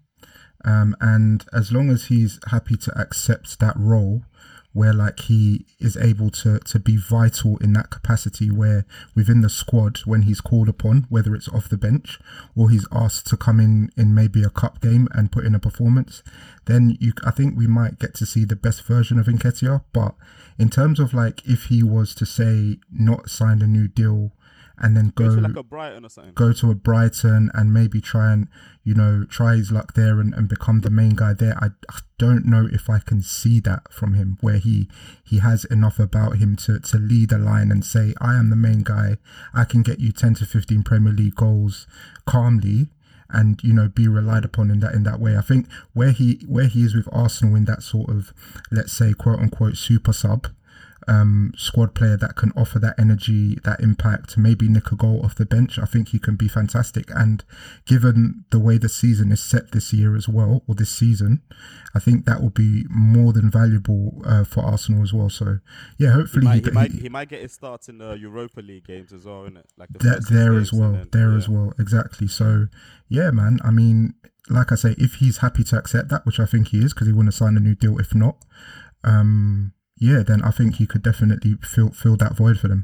Um, and as long as he's happy to accept that role, where like he is able to to be vital in that capacity, where within the squad when he's called upon, whether it's off the bench or he's asked to come in in maybe a cup game and put in a performance, then you I think we might get to see the best version of Nketiah. But in terms of like if he was to say not sign a new deal and then go Go to like a Brighton or something. go to a Brighton and maybe try and you know try his luck there and, and become the main guy there. I, I don't know if I can see that from him where he he has enough about him to to lead a line and say I am the main guy. I can get you ten to fifteen Premier League goals calmly. and you know be relied upon in that in that way. I think where he where he is with Arsenal in that sort of let's say quote unquote super sub um, squad player that can offer that energy, that impact, maybe nick a goal off the bench. I think he can be fantastic. And given the way the season is set this year as well, or this season, I think that will be more than valuable uh, for Arsenal as well. So yeah, hopefully He might, he, he, might, he- might get his starts in the Europa League games as well, innit? Like the there, there as well then- there yeah. as well exactly so yeah man i mean like i say if he's happy to accept that which i think he is because he wouldn't sign a new deal if not um yeah then i think he could definitely fill fill that void for them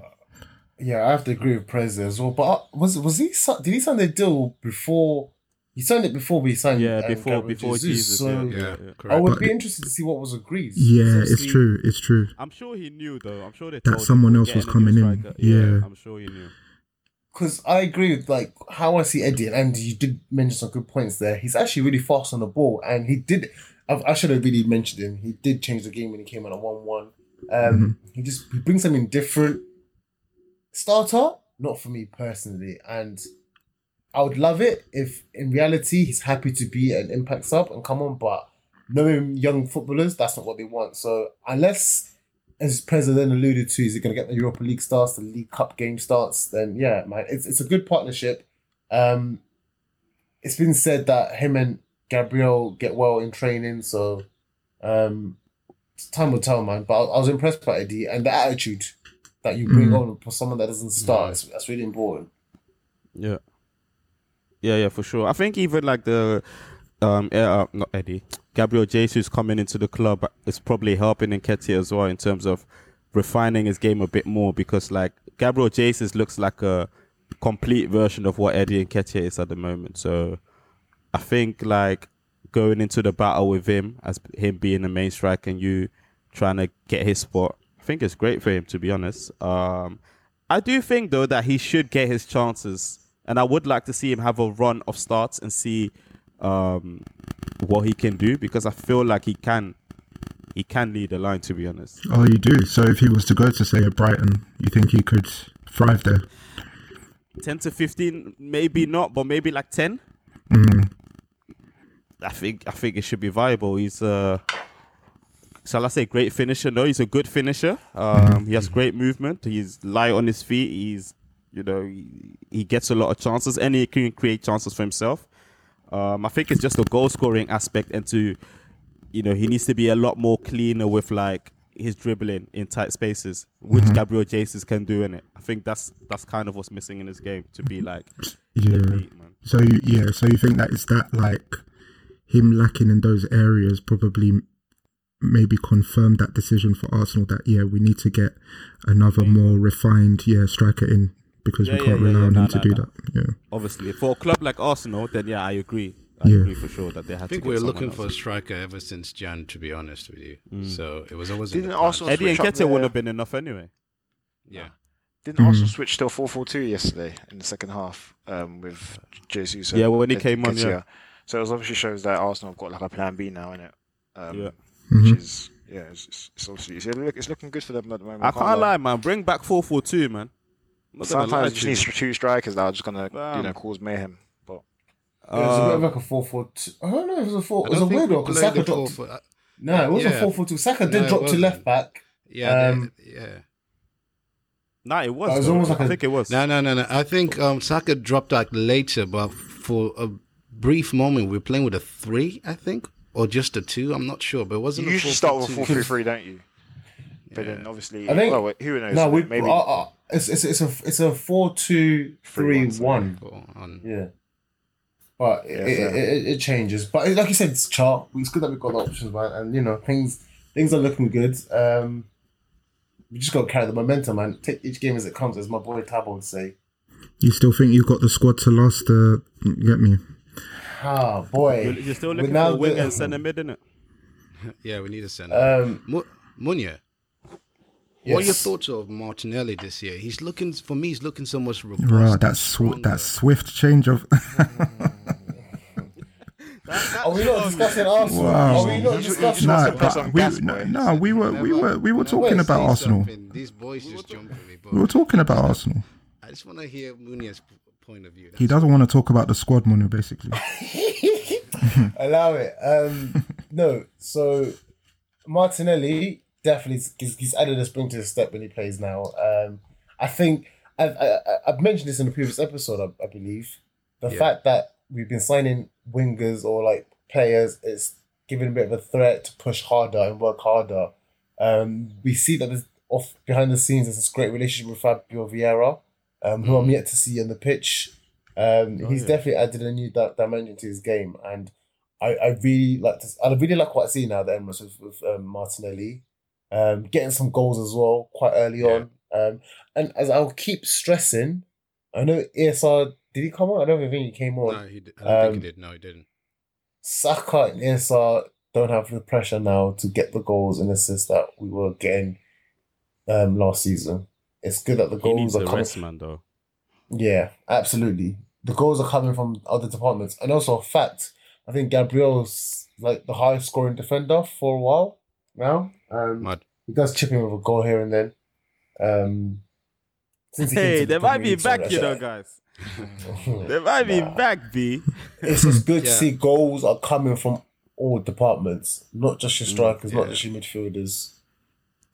Yeah, I have to agree with Prez as well. But uh, was was he did he sign the deal before? He signed it before we signed. Yeah, um, before Gabriel before Jesus, Jesus. So yeah, Yeah, yeah, yeah. I would But- be interested to see what was agreed. yeah So it's see- true it's true I'm sure he knew though. I'm sure they That told someone we're else was getting a new coming in. striker. Yeah. I'm sure he knew. because I agree with like how I see Eddie, and Andy, you did mention some good points there. He's actually really fast on the ball, and he did. I, I should have really mentioned him. He did change the game when he came on a one-one. Um, He just he brings something different. Starter, not for me personally, and I would love it if in reality he's happy to be an impact sub and come on, but knowing young footballers, that's not what they want. So unless as President alluded to, is he going to get the Europa League starts, the League Cup game starts? Then yeah, man, it's it's a good partnership. Um, it's been said that him and Gabriel get well in training, so um, time will tell, man. But I, I was impressed by Eddie and the attitude that you bring on for someone that doesn't start. It's, that's really important. Yeah. Yeah, yeah, for sure. I think even like the um eh, uh, not Eddie, Gabriel Jesus coming into the club is probably helping Nketiah as well in terms of refining his game a bit more because like Gabriel Jesus looks like a complete version of what Eddie Nketiah is at the moment. So I think like going into the battle with him as him being the main striker and you trying to get his spot, I think it's great for him to be honest. Um, I do think though that he should get his chances, and I would like to see him have a run of starts and see um, what he can do because I feel like he can. He can lead the line, to be honest. oh you do so if he was to go to say a brighton you think he could thrive there Ten to fifteen, maybe not, but maybe like ten. Mm. I think I think it should be viable. He's uh shall I say great finisher? No, he's a good finisher. Um, he has great movement. He's light on his feet. He's you know he, he gets a lot of chances and he can create chances for himself. Um, I think it's just the goal scoring aspect and to you know he needs to be a lot more cleaner with like his dribbling in tight spaces, which Gabriel Jesus can do in it. I think that's that's kind of what's missing in his game to be like yeah elite, man. So you, yeah, so you think that is that like him lacking in those areas probably maybe confirmed that decision for Arsenal that yeah we need to get another more refined yeah striker in because Yeah, we can't yeah, rely yeah, on no, him to no, do that. Yeah, obviously for a club like Arsenal, then yeah, I agree. I Yeah. agree for sure that they have I think to. we're get looking someone for a striker ever since Jan, to be honest with you. Mm. So it was always in Didn't. Arsenal Eddie and switch up Nketiah their- wouldn't have been enough anyway. Yeah. Didn't Arsenal switch to a 4 4 2 yesterday in the second half um, with Jesus? and Yeah, when he Nketiah? came on, yeah. So it obviously shows that Arsenal have got like a plan B now, innit? Um, Yeah. Mhm. Which is, yeah, it's, it's, it's obviously, it's, look- it's looking good for them at the moment. I can't lie, man. Bring back four four two, man. I'm not Sometimes to you just need two strikers that are just going to, you know, cause mayhem. But it was a bit Uh, of like a four four two. I don't know if it was a four. I It was a don't weird one because Saka dropped. four for- No, it wasn't Yeah. four four two. Saka did it drop to left back. Yeah, Um, they- yeah. nah, it was. It was almost like I a- think it was. No, no, no, no. I think um, Saka dropped like later, but for a brief moment, we were playing with a three, I think, or just a two. I'm not sure, but it wasn't. you a usually 4-4-2. start with 4 3 3, don't you? *laughs* But then obviously, I think- well, wait, who knows? No, we Maybe uh, uh, it's, it's it's a it's a four two three Three, one. Four on- Yeah. But it, Yeah, it, fair. it, it changes. But like you said, it's chart. It's good that we've got the options, man. And you know, things things are looking good. Um, we just got to carry the momentum, man. Take each game as it comes, as my boy Tabo would say. you still think you've got the squad to last? Uh, get me? Ah, boy. You're, you're still With looking now for a wing the- and *laughs* centre mid, innit? *laughs* Yeah, we need a center. Um, Mu- Munya. What are your thoughts of Martinelli this year? He's looking for me. He's looking so much robust. Right, that sw- that swift change of *laughs* Are we not discussing Arsenal? Wow. Are we not You- you- discussing you- no, Arsenal? but we, gas, no, no, we were we were we were talking about Arsenal. These boys just jumping me. We were talking about Arsenal. I just want to hear Munia's point of view. He doesn't want to talk about the squad, Manu, basically. *laughs* Allow it. Um, no, so Martinelli definitely he's, added a spring to his step when he plays now. Um, I think I've, I, I- I've mentioned this in the previous episode, I, I believe. The Yeah. fact that we've been signing wingers or like players is giving a bit of a threat to push harder and work harder. Um, we see that there's off behind the scenes there's this great relationship with Fabio Vieira, um, who I'm yet to see on the pitch. Um, he's yeah. definitely added a new di- dimension to his game, and I, I really like to. I really like what I see now at the Emirates with, with um, Martinelli, um, getting some goals as well quite early Yeah. on. Um, and as I'll keep stressing, I know ESR did he come on? I don't even think he came on. No, he, di- I don't think Um, he did. No, he didn't. Saka and ESR don't have the pressure now to get the goals and assists that we were getting um, last season. It's good that the He needs goals are a coming. rest, man, though. Yeah, absolutely. The goals are coming from other departments, and also a fact. I think Gabriel's like the highest scoring defender for a while now. Um, Mad. he does chip in with a goal here and then. Um, since he Hey, to the they might be back, you know, guys. They might be *laughs* Nah. back, B. It's just good Yeah. to see goals are coming from all departments, not just your strikers, not just your midfielders.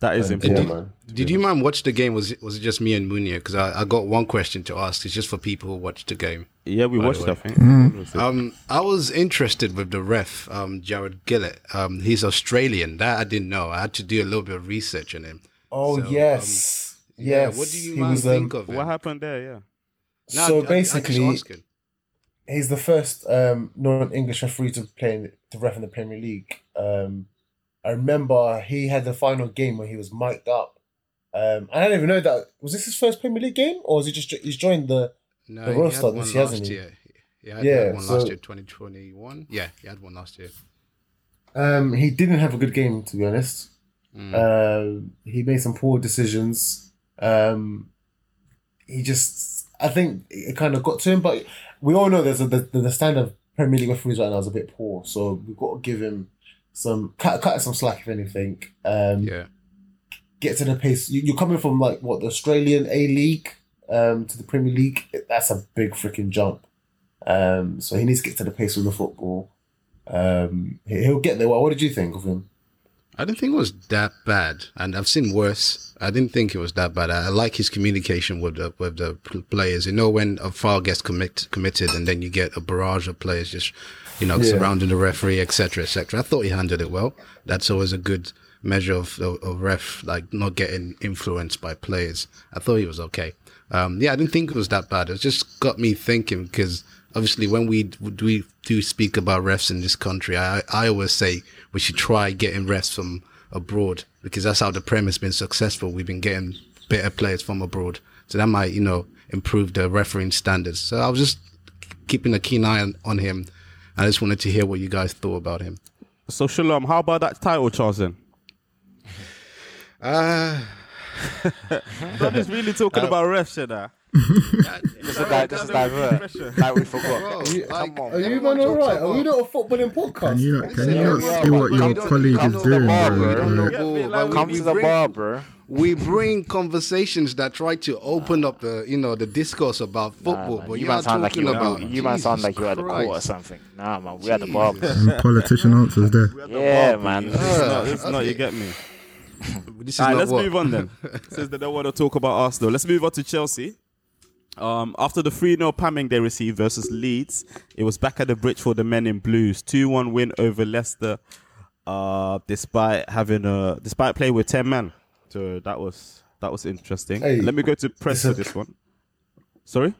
That is And, important. yeah, man. Did you man watch the game? Was it was it just me and Munir? Because I, I got one question to ask. It's just for people who watched the game. Yeah, we watched, way. I think. What was it? Um, I was interested with the ref, um, Jared Gillett. Um, he's Australian. That I didn't know. I had to do a little bit of research on him. Oh So, um, yes, Yeah, yes. what do you He man was, um, think of him? what happened there? Yeah. No, I- so I- I basically, he's the first um, non-English referee to play in, to ref in the Premier League. Um, I remember he had the final game where he was mic'd up. Um, I don't even know that was this his first Premier League game or was he just he's joined the No, the he roster had this year, last hasn't he? year. Yeah, he had one last so- year, 2021. Yeah, he had one last year. um, he didn't have a good game to be honest. Mm. Um, he made some poor decisions. Um, he just, I think it kind of got to him, but we all know there's a, the, the standard of Premier League referees right now is a bit poor, so we've got to give him some cut, cut some slack if anything. Um, yeah. get to the pace. You, you're coming from like what the Australian A League um, to the Premier League. That's a big freaking jump. Um, so he needs to get to the pace with the football. Um, he- he'll get there. Well, what did you think of him? I didn't think it was that bad, and I've seen worse. I didn't think it was that bad. I, I like his communication with the with the players. You know, when a foul gets commit, committed, and then you get a barrage of players just, you know, Yeah. surrounding the referee, etc., etc. I thought he handled it well. That's always a good measure of, of, of ref, like not getting influenced by players. I thought he was okay. Um, yeah, I didn't think it was that bad. It just got me thinking because obviously when we we do speak about refs in this country, I I always say we should try getting refs from abroad because that's how the Prem has been successful. We've been getting better players from abroad, so that might you know improve the refereeing standards. So I was just keeping a keen eye on, on him. I just wanted to hear what you guys thought about him. So Shalom, how about that title, Charles? Then Uh, *laughs* is really talking *laughs* about refs, you know. Just *laughs* a di- just a divert. *laughs* Like we forgot. Are you, Come on, are you man all jokes right? Are we not a footballing podcast? Can you not, can you not everyone- see what you your don't- colleague come is to the doing, bar, bro? bro. Like, Get me, But like, we- Come we to the bring- bar, bro. we bring conversations that try to open up the you know the discourse about football, Nah, but you you are man sound like you, about you man sound like you at the court or something. Nah, man, we at the bar. bro. politician answers there. Yeah, man. This is not, this is not, you get me. *laughs* This is All right, not let's what- move on then. Since they don't want to talk about Arsenal, let's move on to Chelsea. Um, after the 3 0 pamming they received versus Leeds, it was back at the bridge for the men in blues. 2 1 win over Leicester, uh, despite having a despite playing with 10 men. So that was that was interesting. Hey, Let me go to press for this one. Sorry?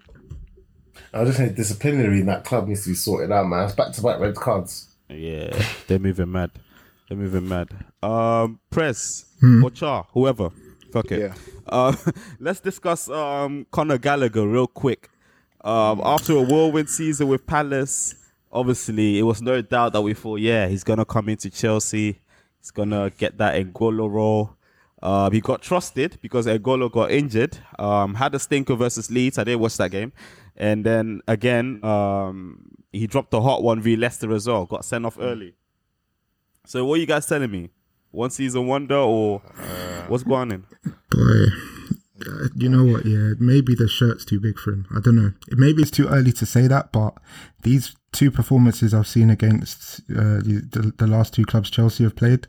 I was just saying, disciplinary in that club needs to be sorted out, man. It's back to back red cards. Yeah, they're moving mad. They're moving mad. Um, press or Char, whoever. Fuck it. Yeah. Uh, *laughs* let's discuss um Conor Gallagher real quick. Um, after a whirlwind season with Palace, obviously it was no doubt that we thought, yeah, he's gonna come into Chelsea. He's gonna get that Ngolo role. Uh, he got trusted because Ngolo got injured. Um, had a stinker versus Leeds. I didn't watch that game, and then again, um, he dropped a hot one v Leicester as well. Got sent off early. So what are you guys telling me? One season wonder or what's going on? Boy, Uh, you know what? Yeah, maybe the shirt's too big for him. I don't know. Maybe it's too early to say that, but these two performances I've seen against uh, the, the the last two clubs Chelsea have played,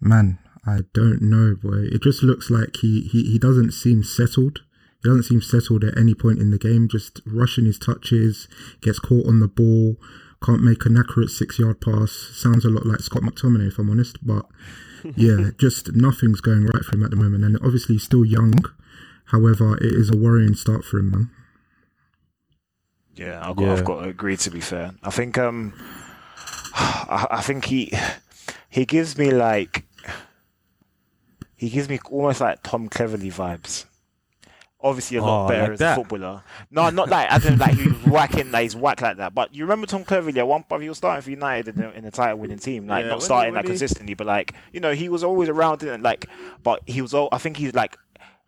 man, I don't know, boy. It just looks like he he, he doesn't seem settled. He doesn't seem settled at any point in the game. Just rushing his touches, gets caught on the ball, can't make an accurate six yard pass. Sounds a lot like Scott McTominay, if I'm honest. But *laughs* yeah, just nothing's going right for him at the moment. And obviously, he's still young. However, it is a worrying start for him, man. Yeah, I've got, Yeah. I've got to agree. To be fair, I think um, *sighs* I, I think he he gives me like he gives me almost like Tom Cleverley vibes. Obviously, a lot Oh, better like as that? a footballer. No, not like as in like he's whacking, like he's whack like that. But you remember Tom Cleverley at one point he was starting for United in the, in the title winning team, like Yeah, not he- starting when like he- consistently, but like you know he was always around, didn't like. But he was all. I think he's like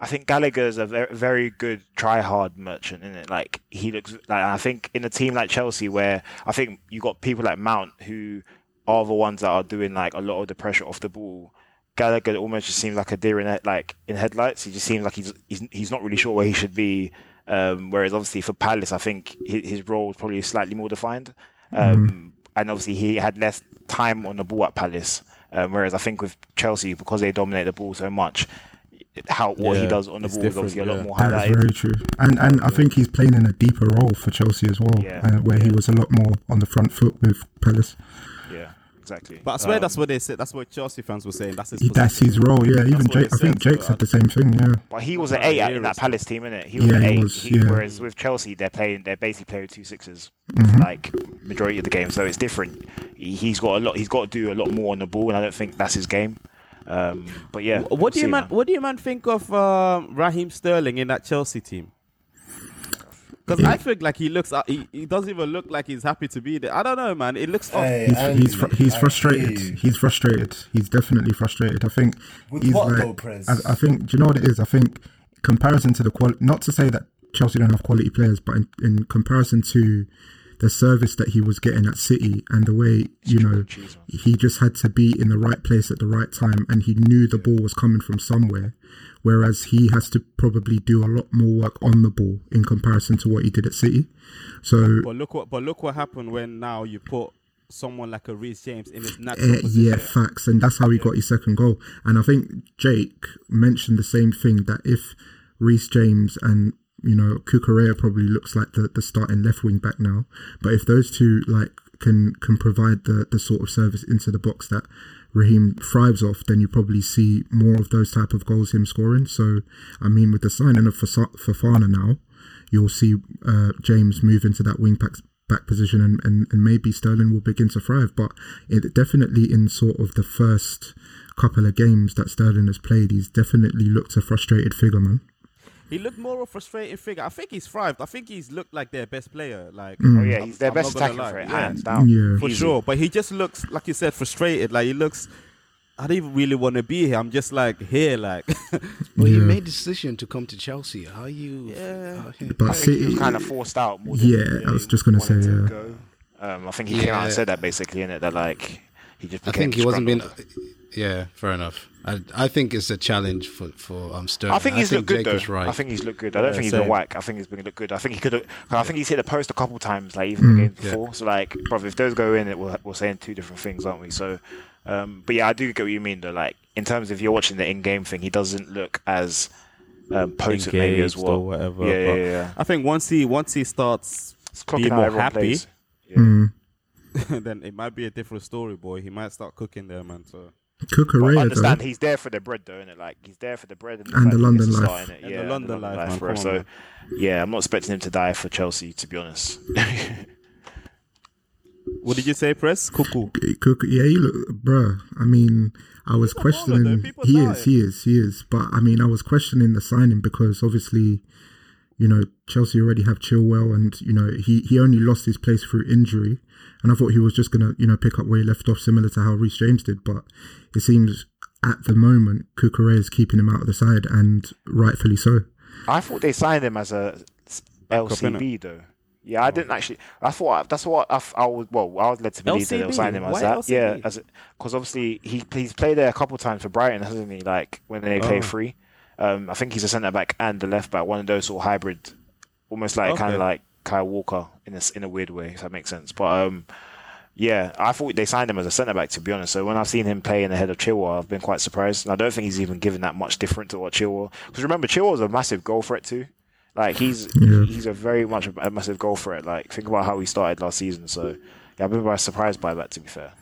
I think Gallagher's a very, very good try hard merchant, isn't it? Like he looks like I think in a team like Chelsea, where I think you got people like Mount who are the ones that are doing like a lot of the pressure off the ball. Gallagher almost just seems like a deer in head, like in headlights. He just seems like he's he's, he's not really sure where he should be. Um, whereas obviously for Palace, I think his, his role is probably slightly more defined. Um, And obviously he had less time on the ball at Palace. Um, whereas I think with Chelsea, because they dominate the ball so much, how what he does on the ball is obviously a lot more yeah. That's very true. And and I think he's playing in a deeper role for Chelsea as well, Yeah. uh, where he was a lot more on the front foot with Palace. Yeah, exactly. But I swear Um, that's what they said. That's what Chelsea fans were saying. That's his. That's his role, yeah. Even Jake, I think Jake said the same thing, yeah. But he was an eight at- in that Palace team, innit? He was Yeah, an he eight. was, He- yeah. Whereas with Chelsea, they're playing, they're basically playing with two sixes, Mm-hmm. like majority of the game. So it's different. He, he's got a lot. He's got to do a lot more on the ball, and I don't think that's his game. Um, but yeah, What do you see, man? What do you man think of um, Raheem Sterling in that Chelsea team? Because I think like he looks, uh, he, he doesn't even look like he's happy to be there. I don't know, man. It looks off. Hey, He's, Andy, he's, fr- he's frustrated. He's frustrated. He's definitely frustrated. I think With he's what like, though, Prez? I, I think, do you know what it is? I think comparison to the quality, not to say that Chelsea don't have quality players, but in, in comparison to the service that he was getting at City and the way, you know, he just had to be in the right place at the right time and he knew the ball was coming from somewhere. Whereas he has to probably do a lot more work on the ball in comparison to what he did at City. So But look what, but look what happened when now you put someone like a Reece James in his Uh, natural position. yeah, facts, and that's how he got his second goal. And I think Jake mentioned the same thing that if Reece James and you know Cucurella probably looks like the, the starting left wing back now, but if those two like can can provide the the sort of service into the box that Raheem thrives off, then you probably see more of those type of goals him scoring. So I mean, with the signing of Fofana now, you'll see uh, James move into that wing back back position and, and, and maybe Sterling will begin to thrive. But it definitely in sort of the first couple of games that Sterling has played, he's definitely looked a frustrated figure, man. He looked more of a frustrated figure. I think he's thrived. I think he's looked like their best player. Like, Oh yeah, I'm- he's their I'm best not gonna attacking lie. threat, Yeah. hands down. Yeah. for Easy. sure. But he just looks like you said, frustrated. Like he looks. I don't even really want to be here. I'm just like here, like. *laughs* Well, you Yeah. made the decision to come to Chelsea. How you? Yeah. how- But I think he was City, kind of forced out more. Than, Yeah, you know, I was just gonna say, to yeah. go. Um, I think he came out and said that basically in it that like he just. Became. I think he wasn't being. Yeah, fair enough. I I think it's a challenge for for um Sterling. I think he's looked good Jake though. right. I think he's looked good. I don't Yeah, think he's same. been whack. I think he's been looked good. I think he could have. I think he's hit the post a couple times, like even the game yeah. before. So like, bro, if those go in, it we're, we're saying two different things, aren't we? So, um, but yeah, I do get what you mean though. Like in terms of you're watching the in-game thing, he doesn't look as um, potent maybe as well. or whatever. Yeah, but yeah, yeah. I think once he once he starts It's being more happy. Yeah. *laughs* mm, then it might be a different story, boy. He might start cooking there, man. So But Cucurella, understand though. he's there for the bread, though, isn't it? Like he's there for the bread and, And the London gets life. start. And yeah, the London life, man. bro. Come on, so yeah, I'm not expecting him to die for Chelsea, to be honest. *laughs* what did you say, press? Cuckoo. Kuku, yeah, you look, bruh. I mean, I was People questioning. People He die. is, he is, he is. But I mean, I was questioning the signing because obviously, you know, Chelsea already have Chilwell, and you know, he he only lost his place through injury, and I thought he was just gonna, you know, pick up where he left off, similar to how Reece James did. But it seems at the moment, Cucurella is keeping him out of the side, and rightfully so. I thought they signed him as a s- LCB though. Yeah, I didn't actually. I thought that's what I, f- I was. Well, I was led to believe that they'll LCB? sign him as Why that. Yeah, LCB? as because obviously he he's played there a couple of times for Brighton, hasn't he? Like when they play Oh. free. Um, I think he's a centre back and a left back, one of those sort of hybrid, almost like kind of like Kyle Walker in a in a weird way, if that makes sense. But um, yeah, I thought they signed him as a centre back to be honest. So when I've seen him play in the head of Chilwell, I've been quite surprised. And I don't think he's even given that much different to what Chilwell. Because remember, Chilwell's a massive goal threat too. Like he's Yeah. he's a very much a, massive goal threat. Like think about how he started last season. So yeah, I've been very surprised by that. To be fair.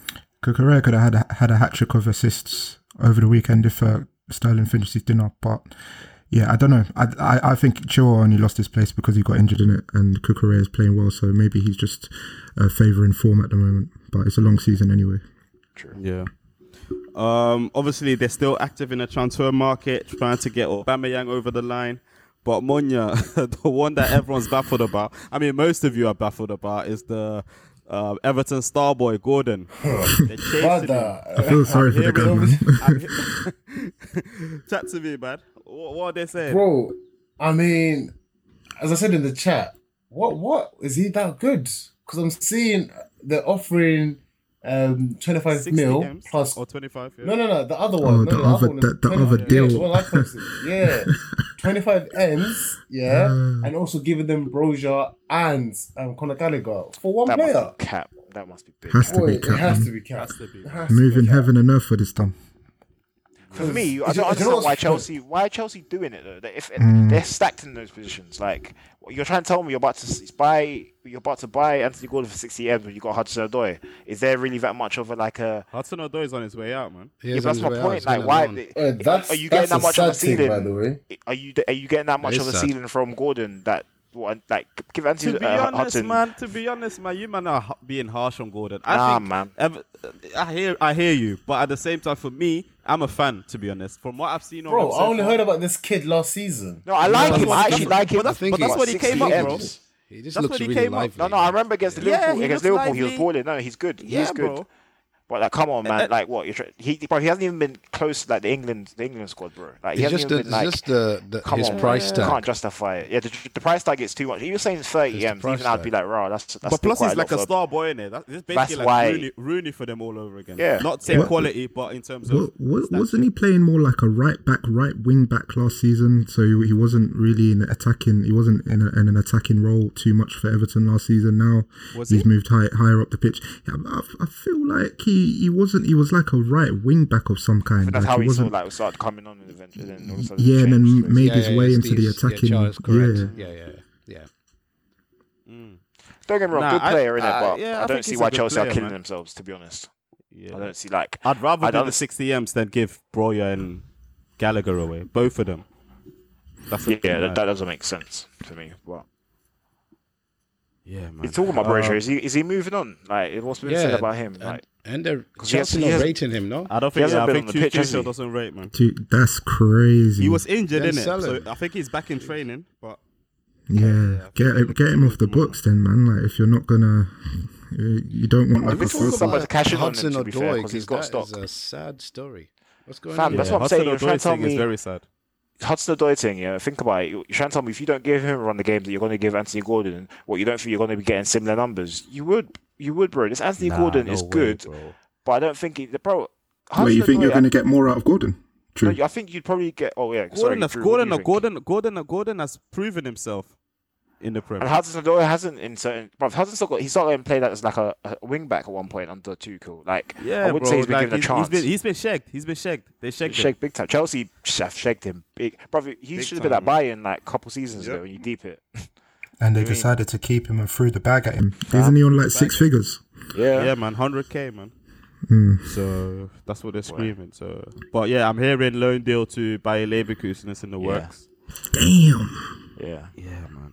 Cucurella could have had a, had a hat trick of assists over the weekend if uh, Sterling finished his dinner. But yeah, I don't know. I I, I think Chilwell only lost his place because he got injured in it, and Cucurella is playing well. So maybe he's just uh, favouring form at the moment. But it's a long season anyway. True. Yeah. Um, obviously, they're still active in the transfer market, trying to get Aubameyang over the line. But Monya, *laughs* the one that everyone's baffled about, I mean, most of you are baffled about, is the uh, Everton star boy, Gordon. *laughs* They're chasing him. *laughs* I feel sorry for the guy, man. I'm he- Chat to me, man. What, what are they saying? bro. I mean, as I said in the chat, what what is he that good? Because I'm seeing they're offering um 25 60 mil M's plus. or 25? Yeah. No, no, no. The other one. Oh, no, the no, other- one the- the other deal. the one I posted. Yeah, *laughs* 25 M's. Yeah, and also giving them Broja and um, Conor Gallagher for one That must player. be cap. That must be big. Has to Boy, be it has man. to be cap. Has to be. It has to Moving be cap. heaven and earth for this done. For me, I don't do you know understand why funny? Chelsea why are Chelsea doing it though. They- If Mm. they're stacked in those positions, like you're trying to tell me you're about to buy you're about to buy Anthony Gordon for sixty M when you got Hudson Odoi. Is there really that much of a like a Hudson Odoi is on his way out, man. yeah, but that's my point. Like why Uh, that's, are you that's getting that much of a sad thing, ceiling? by the way. Are you are you getting that much is of a sad. ceiling from Gordon that what like give Anthony To be uh, honest, Hudson man. To be honest, man, you man are h- being harsh on Gordon. I Nah, think man. Ever, I hear, I hear you, but at the same time, for me, I'm a fan. To be honest, from what I've seen, on Bro, him I only heard about this kid last season. No, I like That's him. I actually that's- like him. but that's- but that's what he came up, 60 bro. He just That's looks what he really came up- lively. No, no, I remember against Yeah, Liverpool. he against looks Liverpool, he was lively. balling. No, he's good. He's Yeah, good. bro. But like, come on, man! Like, what? You're try- he, bro, he hasn't even been close to like the England, the England squad, bro. Like, he It's hasn't just, even the, been like. just the, the come his on, price tag. Can't justify it. Yeah, the, the price tag is too much. If you're saying 30 It's the M's, price even I'd be like, raw. That's that's But plus, he's like a for- star boy in it. That, it's That's like why- Rooney, Rooney for them all over again. Yeah. not same What- quality, but in terms of What, what, wasn't he playing more like a right back, right wing back last season? So he, he wasn't really in attacking. He wasn't in, a, in an attacking role too much for Everton last season. Now Was he's he? moved high, higher up the pitch. Yeah, I, I feel like he, he wasn't. He was like a right wing back of some kind. That's like how he he sort wasn't. of like started coming on and eventually then all of a sudden yeah, and then changed. made Yeah, his yeah, way yeah, into the attacking. Yeah, correct. yeah. Yeah, yeah, yeah. Don't get me wrong, Nah, good I- player in it, I- but yeah, I I, don't he's see why Chelsea player, are killing man. themselves. To be honest, Yeah. I don't see like. I'd rather I do the 60 M's than give Broja and Gallagher away. Both of them. That's the Yeah, that, that doesn't make sense to me. But yeah, man. he's talking about Uh, Broja. Is he is he moving on? Like, what's been said about him? Like, and they're he has- Chelsea not has- rating him, no? I don't think. hasn't Yeah, I think on the pitch, has Tuchel he? doesn't rate, man. Dude, that's crazy. He was injured, Then in it. So. I think he's back in training. But Yeah, get him, get him off the books then, man. Like if you're not gonna, you you don't want like we a talk about someone's cashing on him, Hudson to be fair, Odoi, 'cause he's because got stock. is a sad story. What's going Fam, on? that's there? what I'm saying. Hudson You're trying to tell Odoi thing is me- very sad. Hudson Odoi thing, yeah. Think about it. You're trying to tell me if you don't give him a run the games that you're going to give Anthony Gordon, what you don't think you're going to be getting similar numbers. You would, you would, bro. This Anthony Nah, Gordon no is way, good, bro. but I don't think he, bro. Wait, you think you're gonna get more out of Gordon? True. No, I think you'd probably get. Oh yeah, sorry, Gordon, has, Drew, what Gordon. Gordon, Gordon, Gordon has proven himself in the Premier. And Premier. Hudson Odoi hasn't in certain. Bro, Hudson still got. He's not going to play that as like a, a wing back at one point under Tuchel. Like Yeah, I would bro. say he's been like, given a chance. He's been, he's been shagged. He's been shagged. They shagged him. Shake big time. Chelsea have shagged him big. Bro, he Big should have been time, at Bayern like a couple seasons Yep. ago when you deep it. *laughs* And they I mean- decided to keep him and threw the bag at him. Isn't he on like six figures? Yeah. Yeah, man, hundred k, man. Hmm. So that's what they're screaming. So, but yeah, I'm hearing loan deal to Bayer Leverkusen is in the Yeah. works. Damn. Yeah. Yeah, man.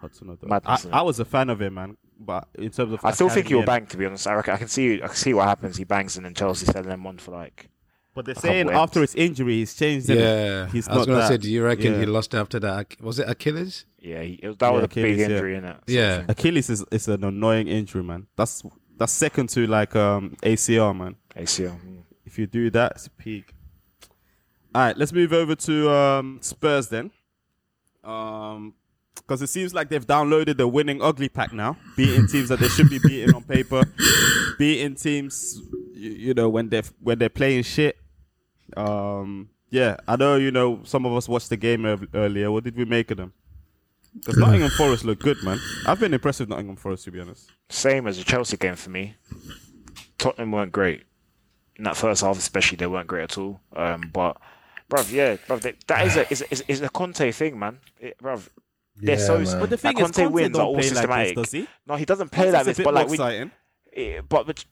Hudson Odoi. I, Madness, I was a fan of him, man. But in terms of, I still think he'll academy and- bang. To be honest, I reckon I can see. I can see what happens. He bangs and then Chelsea selling him on for like. But they're saying after his injury, he's changed. innit? Yeah, he's I was gonna say, do you reckon yeah. he lost after that? Was it Achilles? Yeah, he, it was- that was Yeah, a big Achilles, yeah. injury, innit? Yeah. Achilles is, is an annoying injury, man. That's that's second to like um ACL, man. ACL. mm. If you do that, it's a peak. All right, let's move over to um, Spurs then. Um, because it seems like they've downloaded the winning ugly pack now, beating teams that they should be beating on paper, *laughs* beating teams, you, you know, when they're when they're playing shit. Um, yeah, I know you know some of us watched the game earlier. What did we make of them? Because Nottingham Forest look good, man. I've been impressed with Nottingham Forest to be honest. Same as the Chelsea game for me. Tottenham weren't great in that first half, especially. They weren't great at all. Um, but, bruv, yeah, bruv, they, that is a is, is, is a Conte thing, man. It, bruv, they're Yeah, so. man. But the thing like, is, Conte Conte wins are all play like this, systematic. does he? No, he doesn't play like this. a bit But like, more we, exciting. eh, but but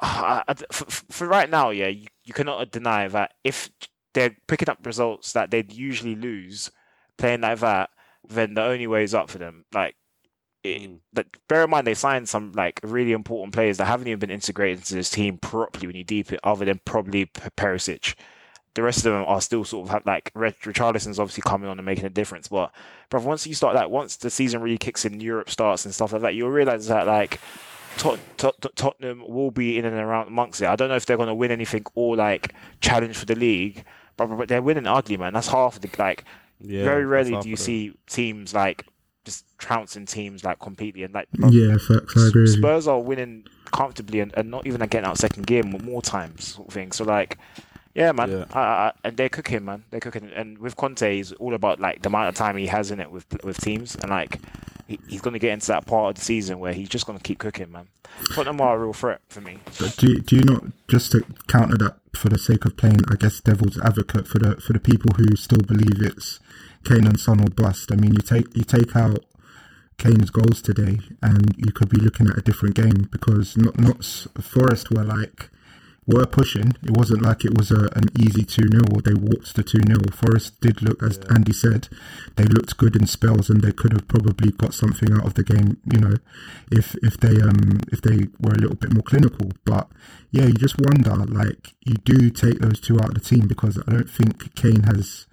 uh, for, for right now, yeah, you, you cannot deny that if they're picking up results that they'd usually lose playing like that, then the only way is up for them. Like, it, hmm. but bear in mind they signed some like really important players that haven't even been integrated into this team properly when you deep it, other than probably Perisic. The rest of them are still sort of have, like Rich- Richarlison's obviously coming on and making a difference, but but once you start like once the season really kicks in, Europe starts and stuff like that, you'll realize that like Tot- Tot- Tot- Tottenham will be in and around amongst it. I don't know if they're going to win anything or like challenge for the league, but, but they're winning ugly, man. That's half of the like. Yeah, very rarely do you see teams like just trouncing teams like completely and like Yeah, facts. I agree. With. Spurs are winning comfortably and, and not even like, getting out second game more, more times sort of thing. So like, yeah, man, Yeah. I, I, and they're cooking, man. They're cooking, and with Conte, he's all about like the amount of time he has in it with with teams, and like he, he's going to get into that part of the season where he's just going to keep cooking, man. Tottenham are a real threat for me. But do you, do you not just to counter that for the sake of playing, I guess, devil's advocate for the for the people who still believe it's Kane and Son will bust? I mean, you take you take out Kane's goals today, and you could be looking at a different game because not not Forest were like were pushing. It wasn't like it was a, an easy 2 0 or they walked to 2 0. Forest did look, as Andy said, they looked good in spells and they could have probably got something out of the game, you know, if if they um if they were a little bit more clinical. But yeah, you just wonder, like, you do take those two out of the team because I don't think Kane has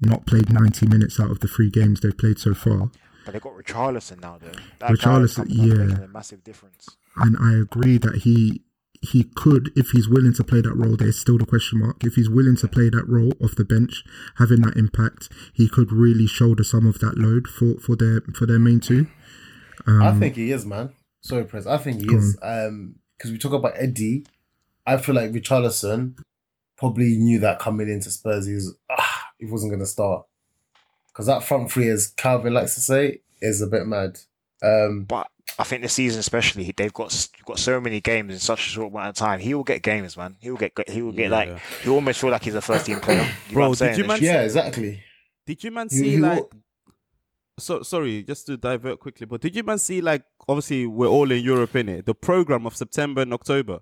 not played 90 minutes out of the three games they've played so far. But they got Richarlison now, though. That Richarlison, guy is coming up yeah. making a massive difference. and I agree that he he could, if he's willing to play that role, there's still the question mark. If he's willing to play that role off the bench, having that impact, he could really shoulder some of that load for, for their for their main two. I think he is, man. Sorry, Prince. I think he is. Um, because we talk about Eddie, I feel like Richarlison probably knew that coming into Spurs, he was ah, he wasn't gonna start. Because that front three, as Calvin likes to say, is a bit mad. Um, But I think this season, especially, they've got s- got so many games in such a short amount of time. He will get games, man. He will get he will get Yeah. like he almost feel like he's a first team player. You know Bro, what I'm did you man- yeah, exactly. Did you man see he like? wa- So sorry, just to divert quickly, but did you man see like? Obviously, we're all in Europe in it. The program of September and October.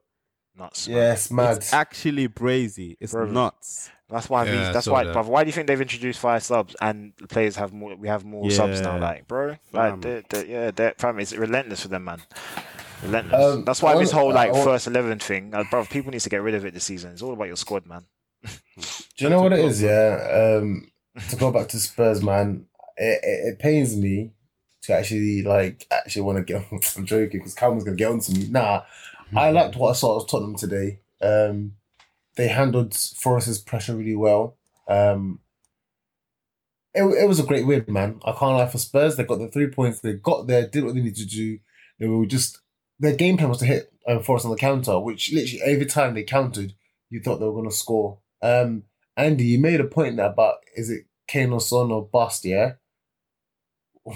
Nuts. man. Yes, mad. It's actually brazy. It's Bro. nuts. That's why. Yeah, these, that's why. that. But why do you think they've introduced five subs and the players have more? We have more subs now, like bro. Fam. Like, they're, they're, yeah, they're, fam, it's relentless for them, man. Relentless. Um, that's why I this whole like I first eleven thing, uh, bro. People need to get rid of it this season. It's all about your squad, man. Do you know what it is? *laughs* Yeah. Um, to go back to Spurs, man, it, it, it pains me to actually like actually want to get. On. *laughs* I'm joking because Calvin's gonna get on to me. Nah, I liked what I saw of Tottenham today. Um, they handled Forest's pressure really well. Um, it, it was a great win, man. I can't lie for Spurs. They got the three points. They got there, did what they needed to do. They were just their game plan was to hit um, Forest on the counter, which literally every time they countered, you thought they were going to score. Um, Andy, you made a point there about is it Kane or Son or bust? Yeah, *laughs*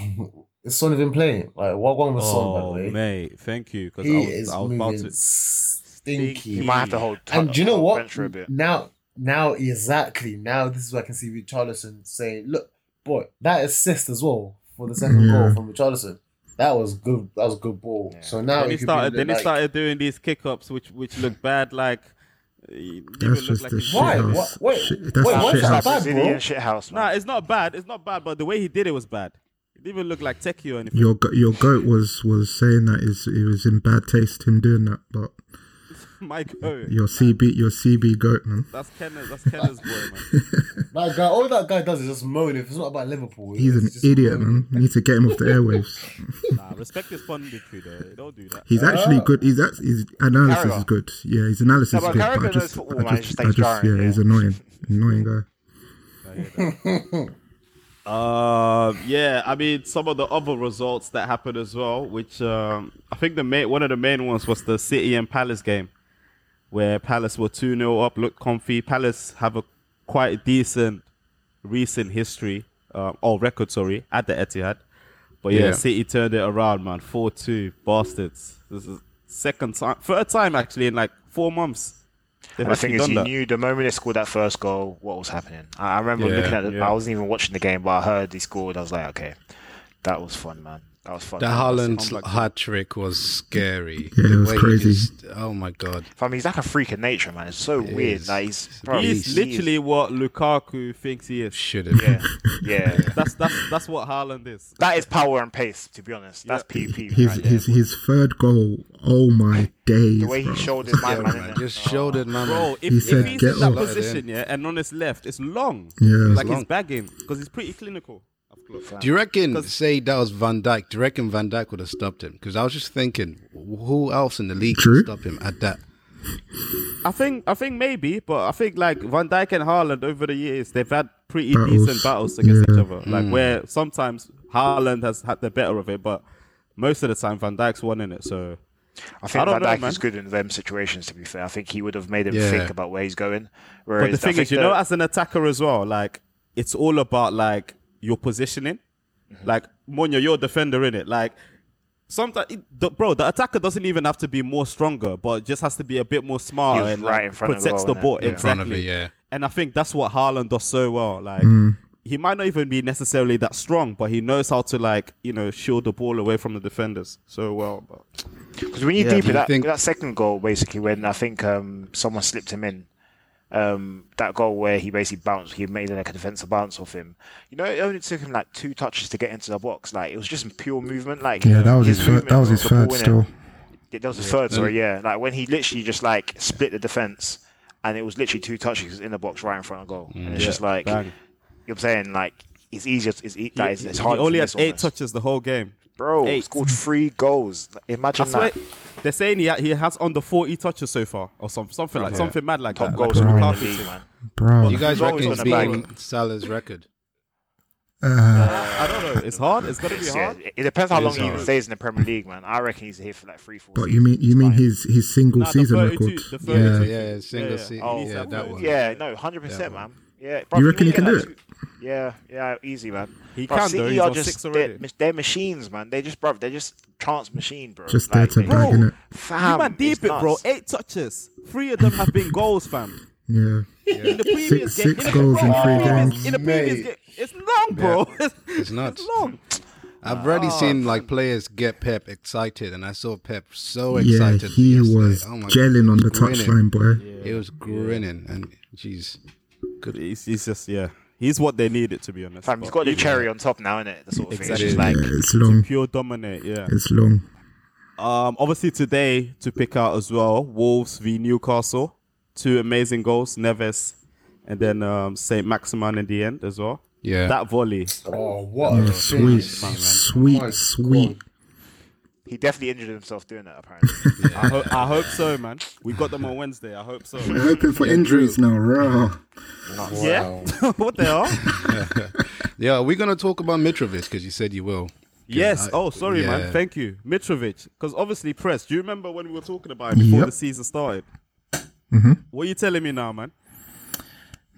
is Son even playing? Like what one was Son by the Oh, way? mate, thank you because I he was, is I was about moving to. stinky. You might have to hold. And do you know hold what? bench for a bit. Now, now exactly. Now this is where I can see Richarlison saying, "Look, boy, that assist as well for the second goal mm. from Richarlison. That was good. That was a good ball. Yeah. So now Then he it could started. be Then he like, started doing these kick ups, which which look *laughs* bad. Like he That's just the he's- shit Why? house. What- wait, Shit- wait, that's why the is shit that house. bad? Brazilian bro. shit house, man. Nah, it's not bad. It's not bad, but the way he did it was bad. It didn't even look like techie or anything. Your your goat was was saying that is it was in bad taste him doing that, but *laughs* My God, your CB your CB goat man. that's Kenneth. That's Kenneth's boy, man. *laughs* That guy, all that guy does is just moan. If it's not about Liverpool, He's an idiot, moaning. man. You need to get him off the airwaves. *laughs* Nah, respect his punditry though. Don't do that. He's actually good. He's act- his analysis Carragher. is good. Yeah, his analysis Yeah, is but good. But I just, football, I man. He just, just I just, jarring, yeah, yeah. he's annoying, annoying guy. Uh, yeah, I mean some of the other results that happened as well, which um, I think the main one of the main ones was the City and Palace game, where Palace were two 0 up, looked comfy. Palace have a quite decent recent history, uh, or record, sorry, at the Etihad. But yeah, Yeah. City turned it around, man. Four two, bastards. This is second time, third time actually in like four months. They've And the thing is, done you that. knew the moment they scored that first goal, what was happening. I, I remember Yeah, looking at it. yeah. I wasn't even watching the game, but I heard he scored. I was like, okay, that was fun, man. That was fun. The That was- Haaland like- hat trick was scary. Yeah, it was crazy. just- oh my god. I mean, he's like a freak of nature, man. It's so He weird. is. Like he's, bro, He's he's literally what Lukaku thinks he is. Should have. yeah, *laughs* yeah. That's that's that's what Haaland is. That is power and pace, to be honest. That's PP His right there. his his third goal. Oh my days! the way he bro. shouldered my man, man. innit? Just shouldered man. Bro, if, He if said, he's "Get in that up." position, yeah, and on his left, it's long. Yeah. like long. he's bagging because he's pretty clinical. Up. Do you reckon, say that was Van Dijk, do you reckon Van Dijk would have stopped him? Because I was just thinking, who else in the league True. could stop him at that? I think I think maybe, but I think like Van Dijk and Haaland over the years they've had pretty Battles, decent battles against yeah. each other. Like hmm. where sometimes Haaland has had the better of it, but most of the time Van Dijk's won in it. So I think I Van know, Dijk man. is good in them situations. To be fair, I think he would have made him Yeah. think about where he's going. But Whereas the thing is, you the- know, as an attacker as well, like it's all about like your positioning. Mm-hmm. Like Monya, you're a defender in it. Like sometimes, it- the, bro, the attacker doesn't even have to be more stronger, but just has to be a bit more smart He was and right like, in front of the protects the ball Yeah. In exactly. front of it, yeah. And I think that's what Haaland does so well. Like Mm. he might not even be necessarily that strong, but he knows how to like you know shield the ball away from the defenders so well. Because when you Yeah, deep do that, think- that second goal, basically, when I think um, someone slipped him in, um, that goal where he basically bounced, he made like a defensive bounce off him. You know, it only took him like two touches to get into the box. Like it was just pure movement. Like Yeah, that was his, third. That was his of the ball, third innit? still. Yeah, that was his third, sorry, yeah. Like when he literally just like split the defense, and it was literally two touches in the box right in front of goal, and it's just like bang. you know what I'm saying, like it's easier. It's, he, it's hard. to only had eight almost. touches the whole game. Bro. eight. Scored three goals. Imagine I swear, that. they're saying he, ha- he has under 40 touches so far, or some, something like something mad like Top that. goal like scorer in the Lukaku league, thing. man. Bro, You guys He's always reckon on he's the back. beating Salah's record? uh, I don't know. It's hard. It's gonna be Yeah, hard. it depends how It long is he even hard. stays in the Premier League, man. I reckon he's here for like three, four. but you mean seasons. you mean his his single Nah, the season 32 record? the Yeah, 32. Yeah, yeah, single yeah. season. Oh, yeah, that one. Yeah, no, hundred percent, man. Yeah, You reckon he get can do it? Yeah, yeah, easy, man. He Bro, can, City though. He's are on just six they're, they're machines, man. They just, bro, they're just chance machine, bro. Just there to they- bag, innit? Fam, you man deep it's it, bro. Eight touches. Three of them have been goals, fam. *laughs* yeah. In the previous Six- game, six in the, goals in bro, three previous- games. In the previous Mate. game, it's long, bro. *laughs* It's nuts. It's long. I've already Ah, seen like players get Pep excited, and I saw Pep so Yeah, excited. he yesterday. was Oh my gelling on the touchline, boy. He was grinning, and jeez, He's, he's just yeah. He's what they needed to be honest. Fam, he's but got the cherry on top now, innit? The sort of Exactly. thing. It's just like yeah, it's long. Pure dominate, yeah. It's long. Um, obviously today to pick out as well, Wolves v Newcastle, two amazing goals, Neves, and then um, Saint Maximin in the end as well. yeah. That volley, Oh, what a sweet, finish. man. sweet, My sweet. God. He definitely injured himself doing that. Apparently, *laughs* I, ho- I hope so, man. We got them on Wednesday. I hope so. We're hoping for injuries now, raw. Yeah, *laughs* what they *laughs* are? yeah, we're gonna talk about Mitrovic because you said you will. Yes. I- Oh, sorry, yeah. man. Thank you, Mitrovic. Because obviously, press. Do you remember when we were talking about him before Yep. the season started? Mm-hmm. What are you telling me now, man?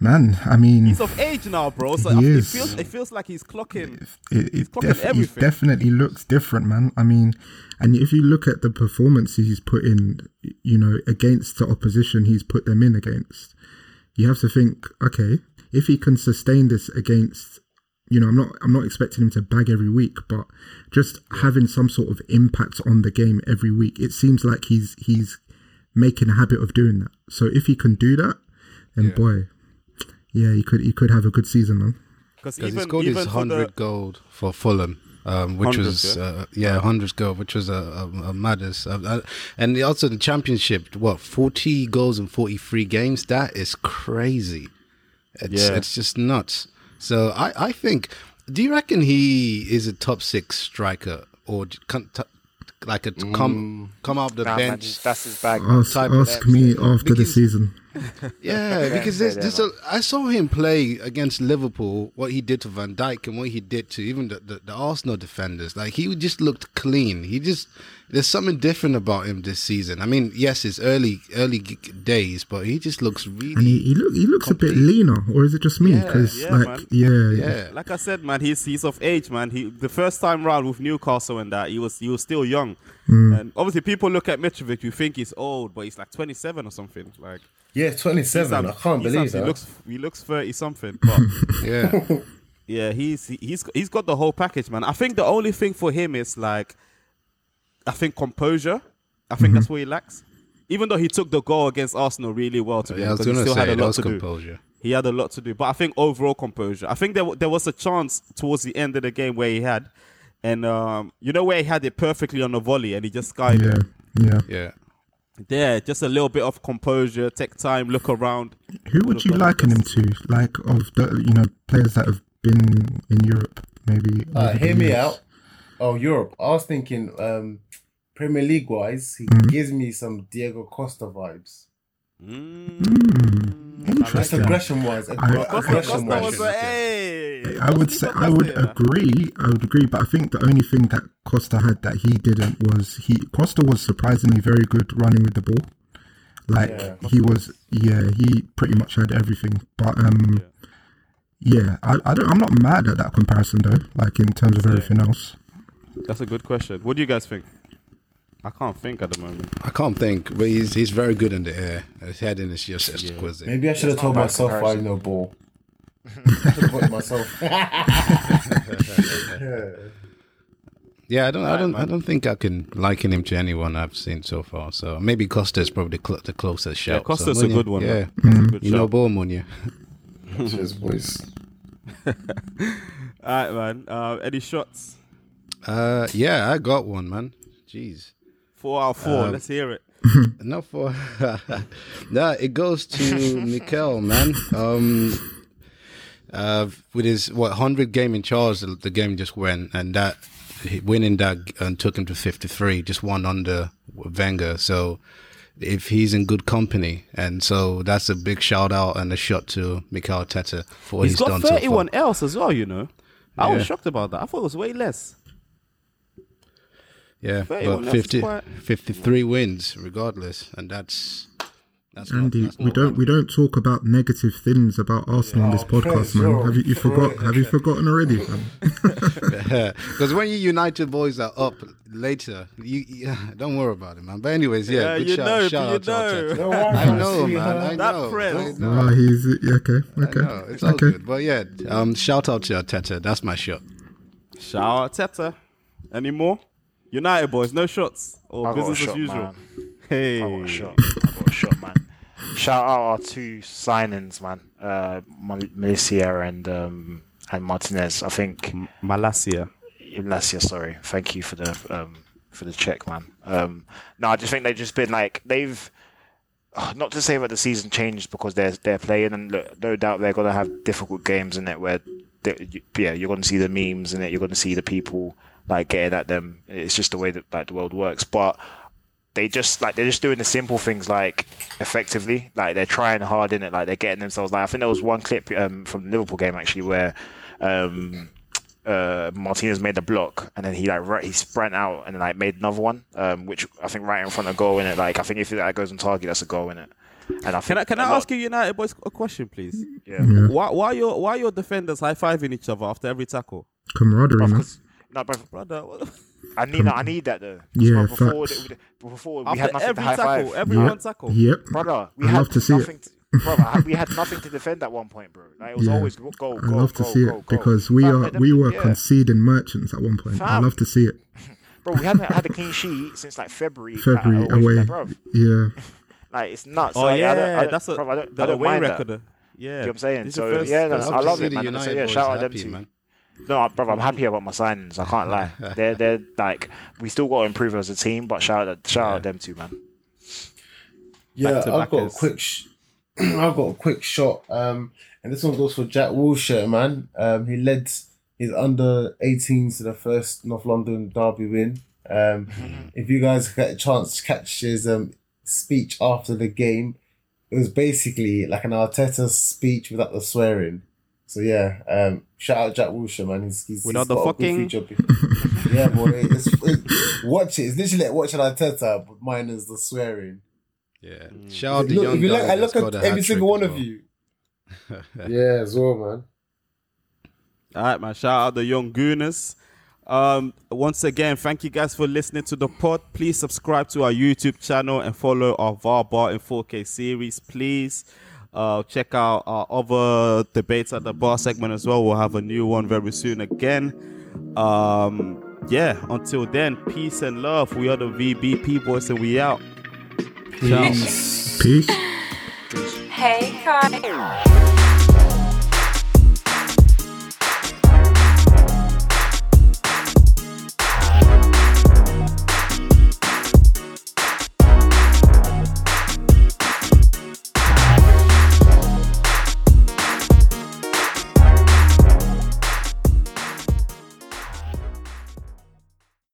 Man, I mean, He's of age now, bro. So He I- it is. feels it feels like he's clocking. it, he's it, clocking def- he everything. definitely looks different, man. I mean, and if you look at the performances he's put in, you know, against the opposition he's put them in against, you have to think, okay, if he can sustain this against, you know, I'm not, I'm not expecting him to bag every week, but just having some sort of impact on the game every week, it seems like he's he's making a habit of doing that. So if he can do that, then boy, yeah, he could he could have a good season, man. Because Because he even scored even his for hundred the, goal for Fulham, um, which 100, was yeah? uh, yeah, hundred goal, which was a, a, a madness. Uh, uh, and also the championship, what forty goals in forty three games? That is crazy. It's Yeah. it's just nuts. So I I think. Do you reckon he is a top six striker or can, t- like a come come off the nah, man, bench? that's his bag. Ask, type of ask me after the season. *laughs* *laughs* Yeah, because there's, there's a, I saw him play against Liverpool, what he did to Van Dijk and what he did to even the, the, the Arsenal defenders. Like he just looked clean. He just there's something different about him this season. I mean, yes, it's early early days, but he just looks And really he, he, look, he looks a bit leaner, or is it just me? Yeah, Because, yeah, like, man. yeah, yeah. Like I said, man, he's he's of age, man. He the first time round with Newcastle and that he was he was still young, Hmm. and obviously people look at Mitrovic, you think he's old, but he's like 27 or something. Like Yeah, 27. I can't he's believe actually that. looks he looks 30 something, but *laughs* yeah. yeah, he's he's he's got the whole package, man. I think the only thing for him is like, I think composure. I think Mm-hmm. that's what he lacks. Even though he took the goal against Arsenal really well, to be Yeah, I was he gonna still had a lot was to do. He had a lot to do, but I think overall composure. I think there w- there was a chance towards the end of the game where he had, and um, you know where he had it perfectly on a volley, and he just skied yeah, it. yeah. Yeah. There, just a little bit of composure, take time, look around. Who would you liken him to? Like, of the, you know, players that have been in Europe, maybe? Uh, hear me out. Oh, Europe. I was thinking um, Premier League wise, he Mm-hmm. gives me some Diego Costa vibes. Just interesting. aggression wise. I- Aggression wise. hey, I would say I would agree. I would agree, but I think the only thing that Costa had that he didn't was he Costa was surprisingly very good running with the ball. Like Yeah. he was, yeah, he pretty much had everything. But um, yeah, I, I don't, I'm not mad at that comparison though. Like in terms of everything else. That's a good question. What do you guys think? I can't think at the moment. I can't think, but he's he's very good in the air. His heading is just exquisite. Maybe I should have told not a myself I comparison. know ball. I should have put myself. Yeah, I don't, I don't, I don't think I can liken him to anyone I've seen so far. So maybe Costa is probably the, cl- the closest shout. Yeah, So, Costa's a good one. Yeah, man. That's a good you know, ball Munya. Cheers, boys. *laughs* All right, man. Uh, any shots? Uh, yeah, I got one, man. Jeez. Four out of four. Um, Let's hear it. *laughs* Not four. *laughs* no, it goes to *laughs* Mikel, man. Um, uh, with his what hundred game in charge, the, the game just went, and that he- winning that and took him to fifty three, just one under Wenger. So if he's in good company, and so that's a big shout out and a shot to Mikel Teta for what He's he's, got done so far. 31 else as well, you know. I was shocked about that. I thought it was way less. Yeah, 31, but 50, quite- 53 wins regardless, and that's that's not, Andy, that's we don't we don't talk about negative things about Arsenal on this Oh, podcast, Prince, man. you're Have you, you forgot? Have you forgotten already? fam? *laughs* Because when you United boys are up later, you, you *laughs* don't worry about it, man. But anyways, yeah, Yeah, good you shout, know, shout you out to know. Arteta. Don't worry, I know, man. her. I That know. press. I know. Ah, he's yeah, okay, I okay, know. It's all okay. good. But yeah, um, shout out to Arteta. That's my shot. Shout out Teta. Any more? United boys, no shots or I got a business as usual. man. Hey, I got a shot. I got a shot, man. Shout out our two signings, man. Uh, Mal- and um, and Martinez. I think Malasia. Malacia, sorry. Thank you for the um, for the check, man. Um, no, I just think they've just been like they've. uh, Not to say that the season changed because they're they're playing, and look, no doubt they're gonna have difficult games in it where, they, yeah, you're gonna see the memes in it, you're gonna see the people like getting at them. It's just the way that like the world works, but they just like they're just doing the simple things like effectively. Like they're trying hard in it like they're getting themselves like i think there was one clip um, from the liverpool game actually where um uh martinez made the block and then he like right, he sprint out and then like made another one um which i think right in front of goal in it like i think if that goes on target that's a goal in it and i Can I can a I lot- ask you United boys a question, please? yeah, Why why your why your defenders high fiving each other after every tackle, Camaraderie, man. Because- no, but brother? I need *laughs* I need that though. Yeah, before, facts. the, before we After had nothing every to high tackle, five. every Yep. one tackle. Yep. brother. We I had love to see it. nothing. To, brother, we had nothing to defend at one point, bro. Like, it was Yeah. always go, go, I go, love to see go, it go. because we Fam, are them- we were yeah. conceding merchants at one point. I love to see it. *laughs* bro. We haven't had a clean sheet since like February. February away away. that, bro. Yeah. *laughs* Like it's nuts. Oh Like, I yeah, don't, I don't, that's a, bro, I don't, the I don't away mind record. That. Yeah, You know what I'm saying? This So, yeah, no, I love it, man. So, yeah, shout out to them happy, two. man. No, brother, I'm happy about my signings. I can't lie. *laughs* They're they're like we still got to improve as a team, but shout out shout out them two, man. Yeah, to I've got a quick. Sh- *clears throat* I've got a quick shot. Um, and this one goes for Jack Wilshere, man. Um, he led his under 18s to the first North London derby win. Um, if you guys get a chance to catch his um speech after the game, it was basically like an Arteta speech without the swearing. So yeah, um, shout out Jack Wilshere, man. He's, he's Without he's the got fucking- future. *laughs* yeah, boy. It's, it, watch it. It's literally like watching Arteta, but minus the swearing. Yeah. Shout out the Look, young if you look, guy I that look at every single one as of well. you. *laughs* yeah, as well, man. All right, man. Shout out the young Gooners. Um, once again, thank you guys for listening to the pod. Please subscribe to our YouTube channel and follow our VAR Bar in 4K series, please. Uh, check out our other debates at the bar segment as well. We'll have a new one very soon again. Um, yeah, until then, peace and love. We are the VBP boys and we out. Ciao. Peace. Hey, Kai.